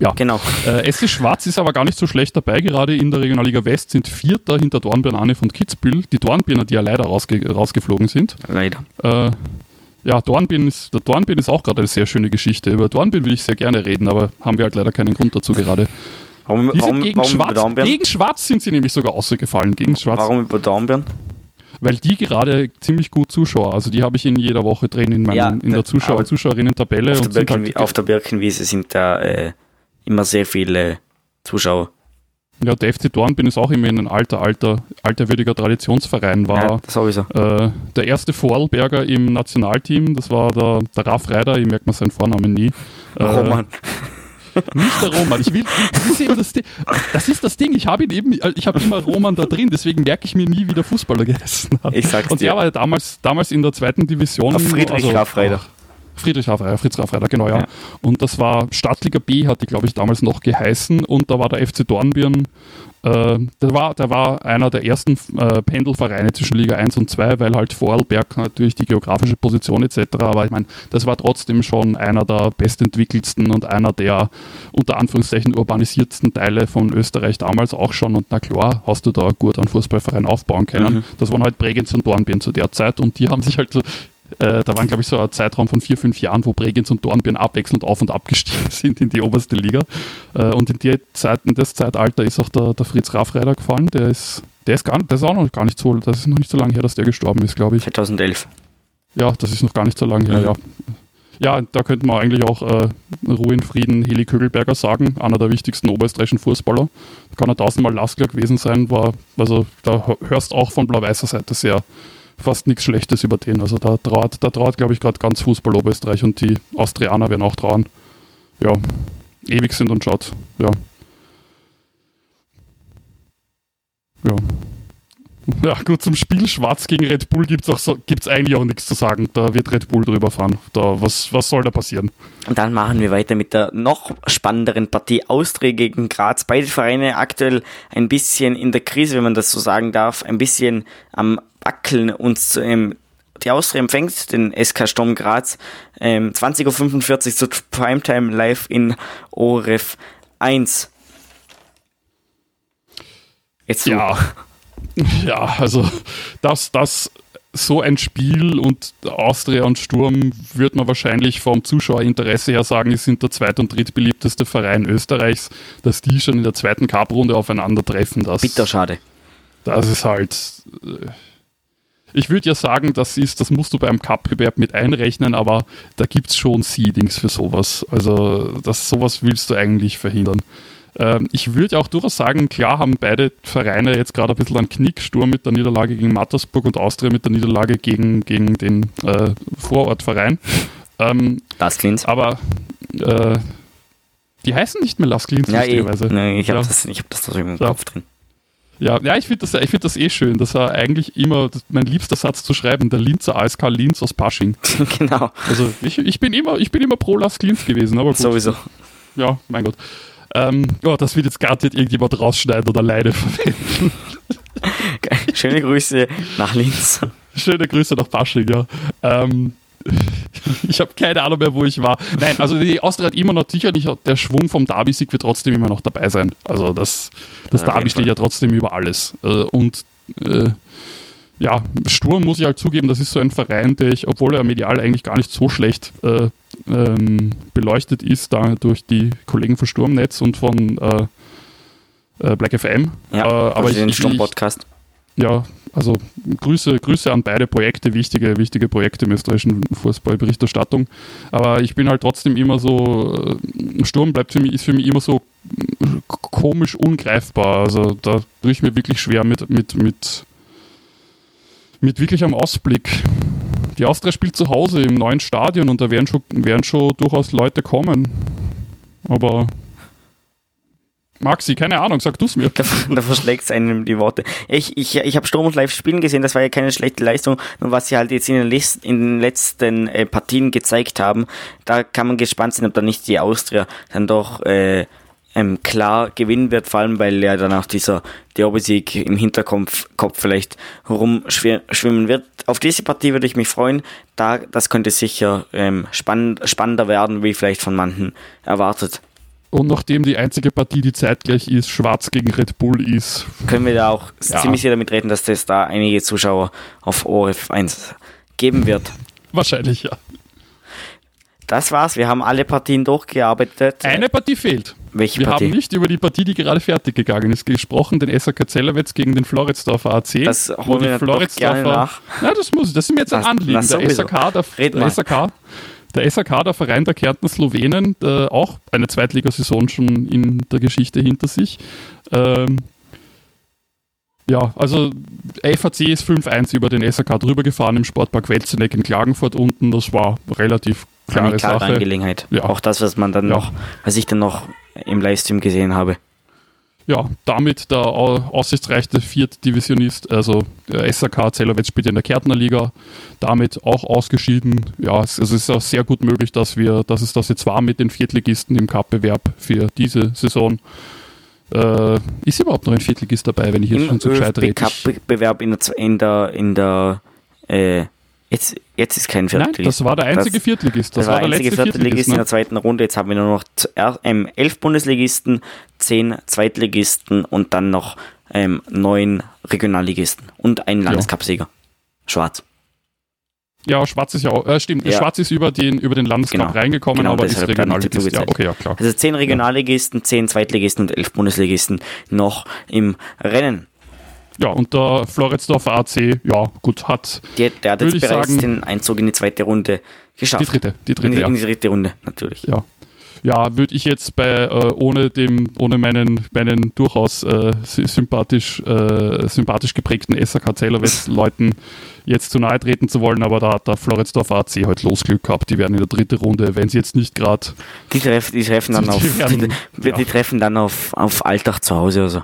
Ja. Genau. Äh, SC Schwarz ist aber gar nicht so schlecht dabei. Gerade in der Regionalliga West sind Vierter hinter Dornbirn Anne von Kitzbühel. Die Dornbirner, die ja leider rausge rausgeflogen sind. Leider. Äh, ja, Dornbirn ist, der Dornbirn ist auch gerade eine sehr schöne Geschichte. Über Dornbirn will ich sehr gerne reden, aber haben wir halt leider keinen Grund dazu gerade. Warum, Die sind warum, gegen, warum über Schwarz, Dornbirn? gegen Schwarz sind sie nämlich sogar ausgefallen. Gegen Schwarz, Warum über Dornbirn? weil die gerade ziemlich gut Zuschauer. Also die habe ich in jeder Woche drin in, meinem, Ja, in der Zuschauer, Zuschauerinnen-Tabelle. Auf und der, Birken, halt, auf der Birkenwiese sind da äh, immer sehr viele Zuschauer. Ja, der FC Dornbirn ist auch immer in ein alter, alter, alterwürdiger Traditionsverein. War Ja, sowieso. äh, der erste Vorarlberger im Nationalteam, das war der, der Raff Reider, ich merke mir seinen Vornamen nie. Äh, Roman. Nicht der Roman. Ich will, das, ist eben das, Ding, das ist das Ding. Ich habe ihn eben, ich habe immer Roman da drin, deswegen merke ich mir nie, wie der Fußballer geheißen hat. Ich sag's Und dir. der war ja damals, damals in der zweiten Division. Friedrich Raffreider. Friedrich Raffreider, Fritz Raffreider, genau, ja. Ja. Und das war Stadtliga B, hat die, glaube ich, damals noch geheißen. Und da war der FC Dornbirn, äh, der, war, der war einer der ersten äh, Pendelvereine zwischen Liga 1 und 2, weil halt Vorarlberg natürlich die geografische Position etc. Aber ich meine, das war trotzdem schon einer der bestentwickelsten und einer der unter Anführungszeichen urbanisiertsten Teile von Österreich damals auch schon. Und na klar, hast du da gut einen Fußballverein aufbauen können. Mhm. Das waren halt Bregenz und Dornbirn zu der Zeit und die haben sich halt so Äh, da waren, glaube ich, so ein Zeitraum von vier, fünf Jahren, wo Bregenz und Dornbirn abwechselnd auf und abgestiegen sind in die oberste Liga. Äh, und in, die Zeit, in das Zeitalter ist auch der, der Fritz Raffreider gefallen. Der ist, der ist gar, der ist auch noch gar nicht so, das ist noch nicht so lange her, dass der gestorben ist, glaube ich. 2011. Ja, das ist noch gar nicht so lange her, Mhm. ja. Ja, da könnte man eigentlich auch äh, Ruhe in Frieden Heli Kögelberger sagen, einer der wichtigsten oberösterreichischen Fußballer. Kann er tausendmal Laskler gewesen sein, war, also da hörst auch von blau-weißer Seite sehr fast nichts Schlechtes über den. Also da trauert, da trauert glaube ich, gerade ganz Fußball Oberösterreich und die Austrianer werden auch trauern. Ja, ewig sind und schaut. Ja. Ja. Ja, gut, zum Spiel Schwarz gegen Red Bull gibt es so, eigentlich auch nichts zu sagen. Da wird Red Bull drüber fahren. Da, was, was soll da passieren? Und dann machen wir weiter mit der noch spannenderen Partie Austria gegen Graz. Beide Vereine aktuell ein bisschen in der Krise, wenn man das so sagen darf, ein bisschen am Wackeln und ähm, die Austria empfängt den SK Sturm Graz ähm, 20.45 Uhr zur Primetime live in ORF 1. Jetzt so. Ja. Ja, also das, das, so ein Spiel und Austria und Sturm wird man wahrscheinlich vom Zuschauerinteresse her sagen, es sind der zweit- und drittbeliebteste Verein Österreichs, dass die schon in der zweiten Cup-Runde aufeinandertreffen. Das, Bitter schade. Das ist halt. äh, Ich würde ja sagen, das ist, das musst du beim Cup-Bewerb mit einrechnen, aber da gibt es schon Seedings für sowas. Also, das, sowas willst du eigentlich verhindern. Ähm, ich würde auch durchaus sagen, klar haben beide Vereine jetzt gerade ein bisschen einen Knick, Sturm mit der Niederlage gegen Mattersburg und Austria mit der Niederlage gegen, gegen den äh, Vorortverein. Ähm, Das Klins. aber äh, die heißen nicht mehr Las Klins, Ja, eh. lustigerweise. Nee, ich habe Ja. das, ich hab das so im Ja. Kopf drin. Ja, ja ich finde das, ich find das eh schön. Das war eigentlich immer mein liebster Satz zu schreiben, der Linzer ASK Linz aus Pasching. genau, Also ich, ich, bin, immer, ich bin immer pro Las Linz gewesen, aber gut. sowieso. Ja, mein Gott. Ähm, oh, das wird jetzt garantiert irgendjemand rausschneiden oder alleine verwenden. Schöne Grüße nach Linz. Schöne Grüße nach Pasching, ja. Ähm, ich habe keine Ahnung mehr, wo ich war. Nein, also die Austria hat immer noch sicherlich, der Schwung vom Derby-Sieg wird trotzdem immer noch dabei sein. Also das, das Ja, Derby steht ja trotzdem über alles. Äh, und äh, ja, Sturm muss ich halt zugeben, das ist so ein Verein, der ich, obwohl er medial eigentlich gar nicht so schlecht äh, ähm, beleuchtet ist, da durch die Kollegen von Sturmnetz und von äh, äh, Black FM. Ja, äh, aber ich, den Sturm-Podcast. ja, also Grüße, Grüße an beide Projekte, wichtige, wichtige Projekte im österreichischen Fußballberichterstattung. Aber ich bin halt trotzdem immer so, äh, Sturm bleibt für mich, ist für mich immer so äh, komisch ungreifbar. Also da tue ich mir wirklich schwer mit, mit, mit, mit wirklich am Ausblick. Die Austria spielt zu Hause im neuen Stadion und da werden schon, werden schon durchaus Leute kommen. Aber Maxi, keine Ahnung, sag du's mir. Da, da verschlägt es einem die Worte. Ich, ich, ich habe Sturm und live spielen gesehen, das war ja keine schlechte Leistung. Nur was sie halt jetzt in den, List, in den letzten äh, Partien gezeigt haben, da kann man gespannt sein, ob da nicht die Austria dann doch äh, ähm, klar gewinnen wird, vor allem weil ja dann auch dieser Derby-Sieg im Hinterkopf Kopf vielleicht rumschwimmen wird. Auf diese Partie würde ich mich freuen. Da, das könnte sicher ähm, spannend, spannender werden, wie vielleicht von manchen erwartet. Und nachdem die einzige Partie, die zeitgleich ist, Schwarz gegen Red Bull ist, können wir da auch Ja. ziemlich sicher damit reden, dass es da einige Zuschauer auf ORF 1 geben wird. wahrscheinlich ja. Das war's, wir haben alle Partien durchgearbeitet. Eine Partie fehlt. Welche Wir Partie? haben nicht über die Partie, die gerade fertig gegangen ist, gesprochen, den SAK Zellerwetz gegen den Floridsdorfer AC. Das holen wir doch gerne nach. Na, das muss, das ist mir jetzt ein Anliegen. na, der. SAK, der, der. SAK, der SAK, der Verein der Kärntner Slowenen, der auch eine Zweitligasaison schon in der Geschichte hinter sich. Ähm, ja, also FAC ist 5-1 über den SAK drüber gefahren im Sportpark Welzeneck in Klagenfurt unten. Das war relativ klare Eine klare Sache. Angelegenheit. Ja. Auch das, was man dann Ja. noch, was ich dann noch im Livestream gesehen habe. Ja, damit der au- aussichtsreichste Viertdivisionist, also der SAK Zellerwetz spielt in der Kärntner Liga, damit auch ausgeschieden. Ja, es, es ist auch sehr gut möglich, dass wir, dass es das jetzt war mit den Viertligisten im Cup-Bewerb für diese Saison. Äh, ist überhaupt noch ein Viertligist dabei, wenn ich jetzt Im schon so gescheit rede? ÖFB-Cup-Bewerb in der, in der, in der, äh, jetzt, jetzt ist kein Nein, Viertligist. das war der einzige Das- Viertligist. Das, war der einzige letzte Viertligist in ne? der zweiten Runde. Jetzt haben wir nur noch ähm, elf Bundesligisten, zehn Zweitligisten und dann noch ähm, neun Regionalligisten und einen Landescupsieger. Schwarz. Ja, Schwarz ist ja auch, äh, stimmt, Ja. Schwarz ist über den, über den Landescup Genau. reingekommen, Genau, aber ist Regionalligist. Ja, okay, ja klar. Also zehn Regionalligisten, zehn Zweitligisten und elf Bundesligisten noch im Rennen. Ja, und der Floridsdorfer AC, ja, gut, hat Der, der hat jetzt bereits sagen- den Einzug in die zweite Runde geschafft. die dritte, die in, dritte, die, ja. in die dritte Runde, natürlich. Ja. Ja, würde ich jetzt bei, äh, ohne dem, ohne meinen, meinen durchaus äh, sy- sympathisch, äh, sympathisch geprägten SAK Zählerwest-Leuten jetzt zu nahe treten zu wollen, aber da hat der Floridsdorfer AC halt Losglück gehabt. Die werden in der dritten Runde, wenn sie jetzt nicht gerade Die, treff, die treffen dann Die auf, werden- die, ja. die treffen dann auf, auf Alltag zu Hause oder so.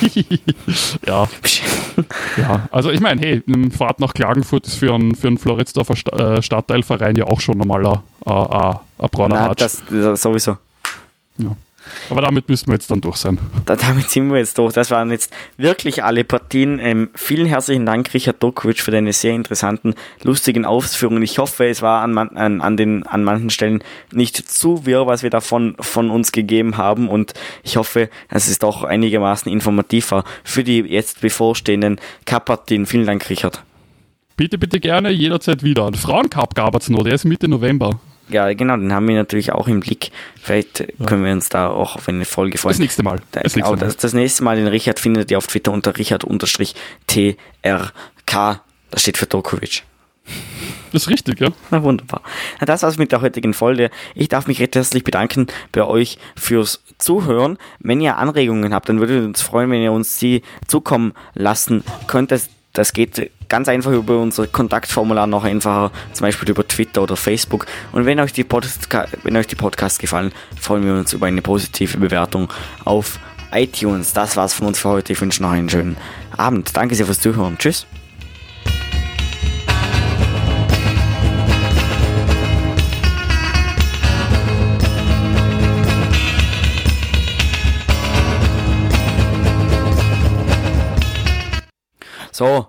ja, ja, also ich meine, hey, eine Fahrt nach Klagenfurt ist für einen, für einen Floridsdorfer Sta äh, Stadtteilverein ja auch schon normaler äh, äh, ein brauner Na, das, das sowieso. Ja. Aber damit müssten wir jetzt dann durch sein. Da, damit sind wir jetzt durch. Das waren jetzt wirklich alle Partien. Ähm, vielen herzlichen Dank, Richard Dokovic, für deine sehr interessanten, lustigen Ausführungen. Ich hoffe, es war an, man, an, an, den, an manchen Stellen nicht zu wirr, was wir davon von uns gegeben haben. Und ich hoffe, es ist doch einigermaßen informativer für die jetzt bevorstehenden Cup-Partien. Vielen Dank, Richard. Bitte, bitte gerne jederzeit wieder. Ein Frauencup gab es noch, der ist Mitte November. Ja, genau, den haben wir natürlich auch im Blick. Vielleicht können wir uns da auch auf eine Folge freuen. Das nächste Mal. Da, Das genau, nächste Mal. das, das nächste Mal den Richard findet ihr auf Twitter unter Richard-TRK. Das steht für Dokovic. Das ist richtig, ja. Na wunderbar. Na, das war's mit der heutigen Folge. Ich darf mich recht herzlich bedanken bei euch fürs Zuhören. Wenn ihr Anregungen habt, dann würde uns freuen, wenn ihr uns die zukommen lassen könnt. Das, das geht ganz einfach über unser Kontaktformular noch einfacher, zum Beispiel über Twitter oder Facebook. Und wenn euch die, Podca wenn euch die Podcasts gefallen, freuen wir uns über eine positive Bewertung auf iTunes. Das war's von uns für heute. Ich wünsche noch einen schönen Abend. Danke sehr fürs Zuhören. Tschüss. So,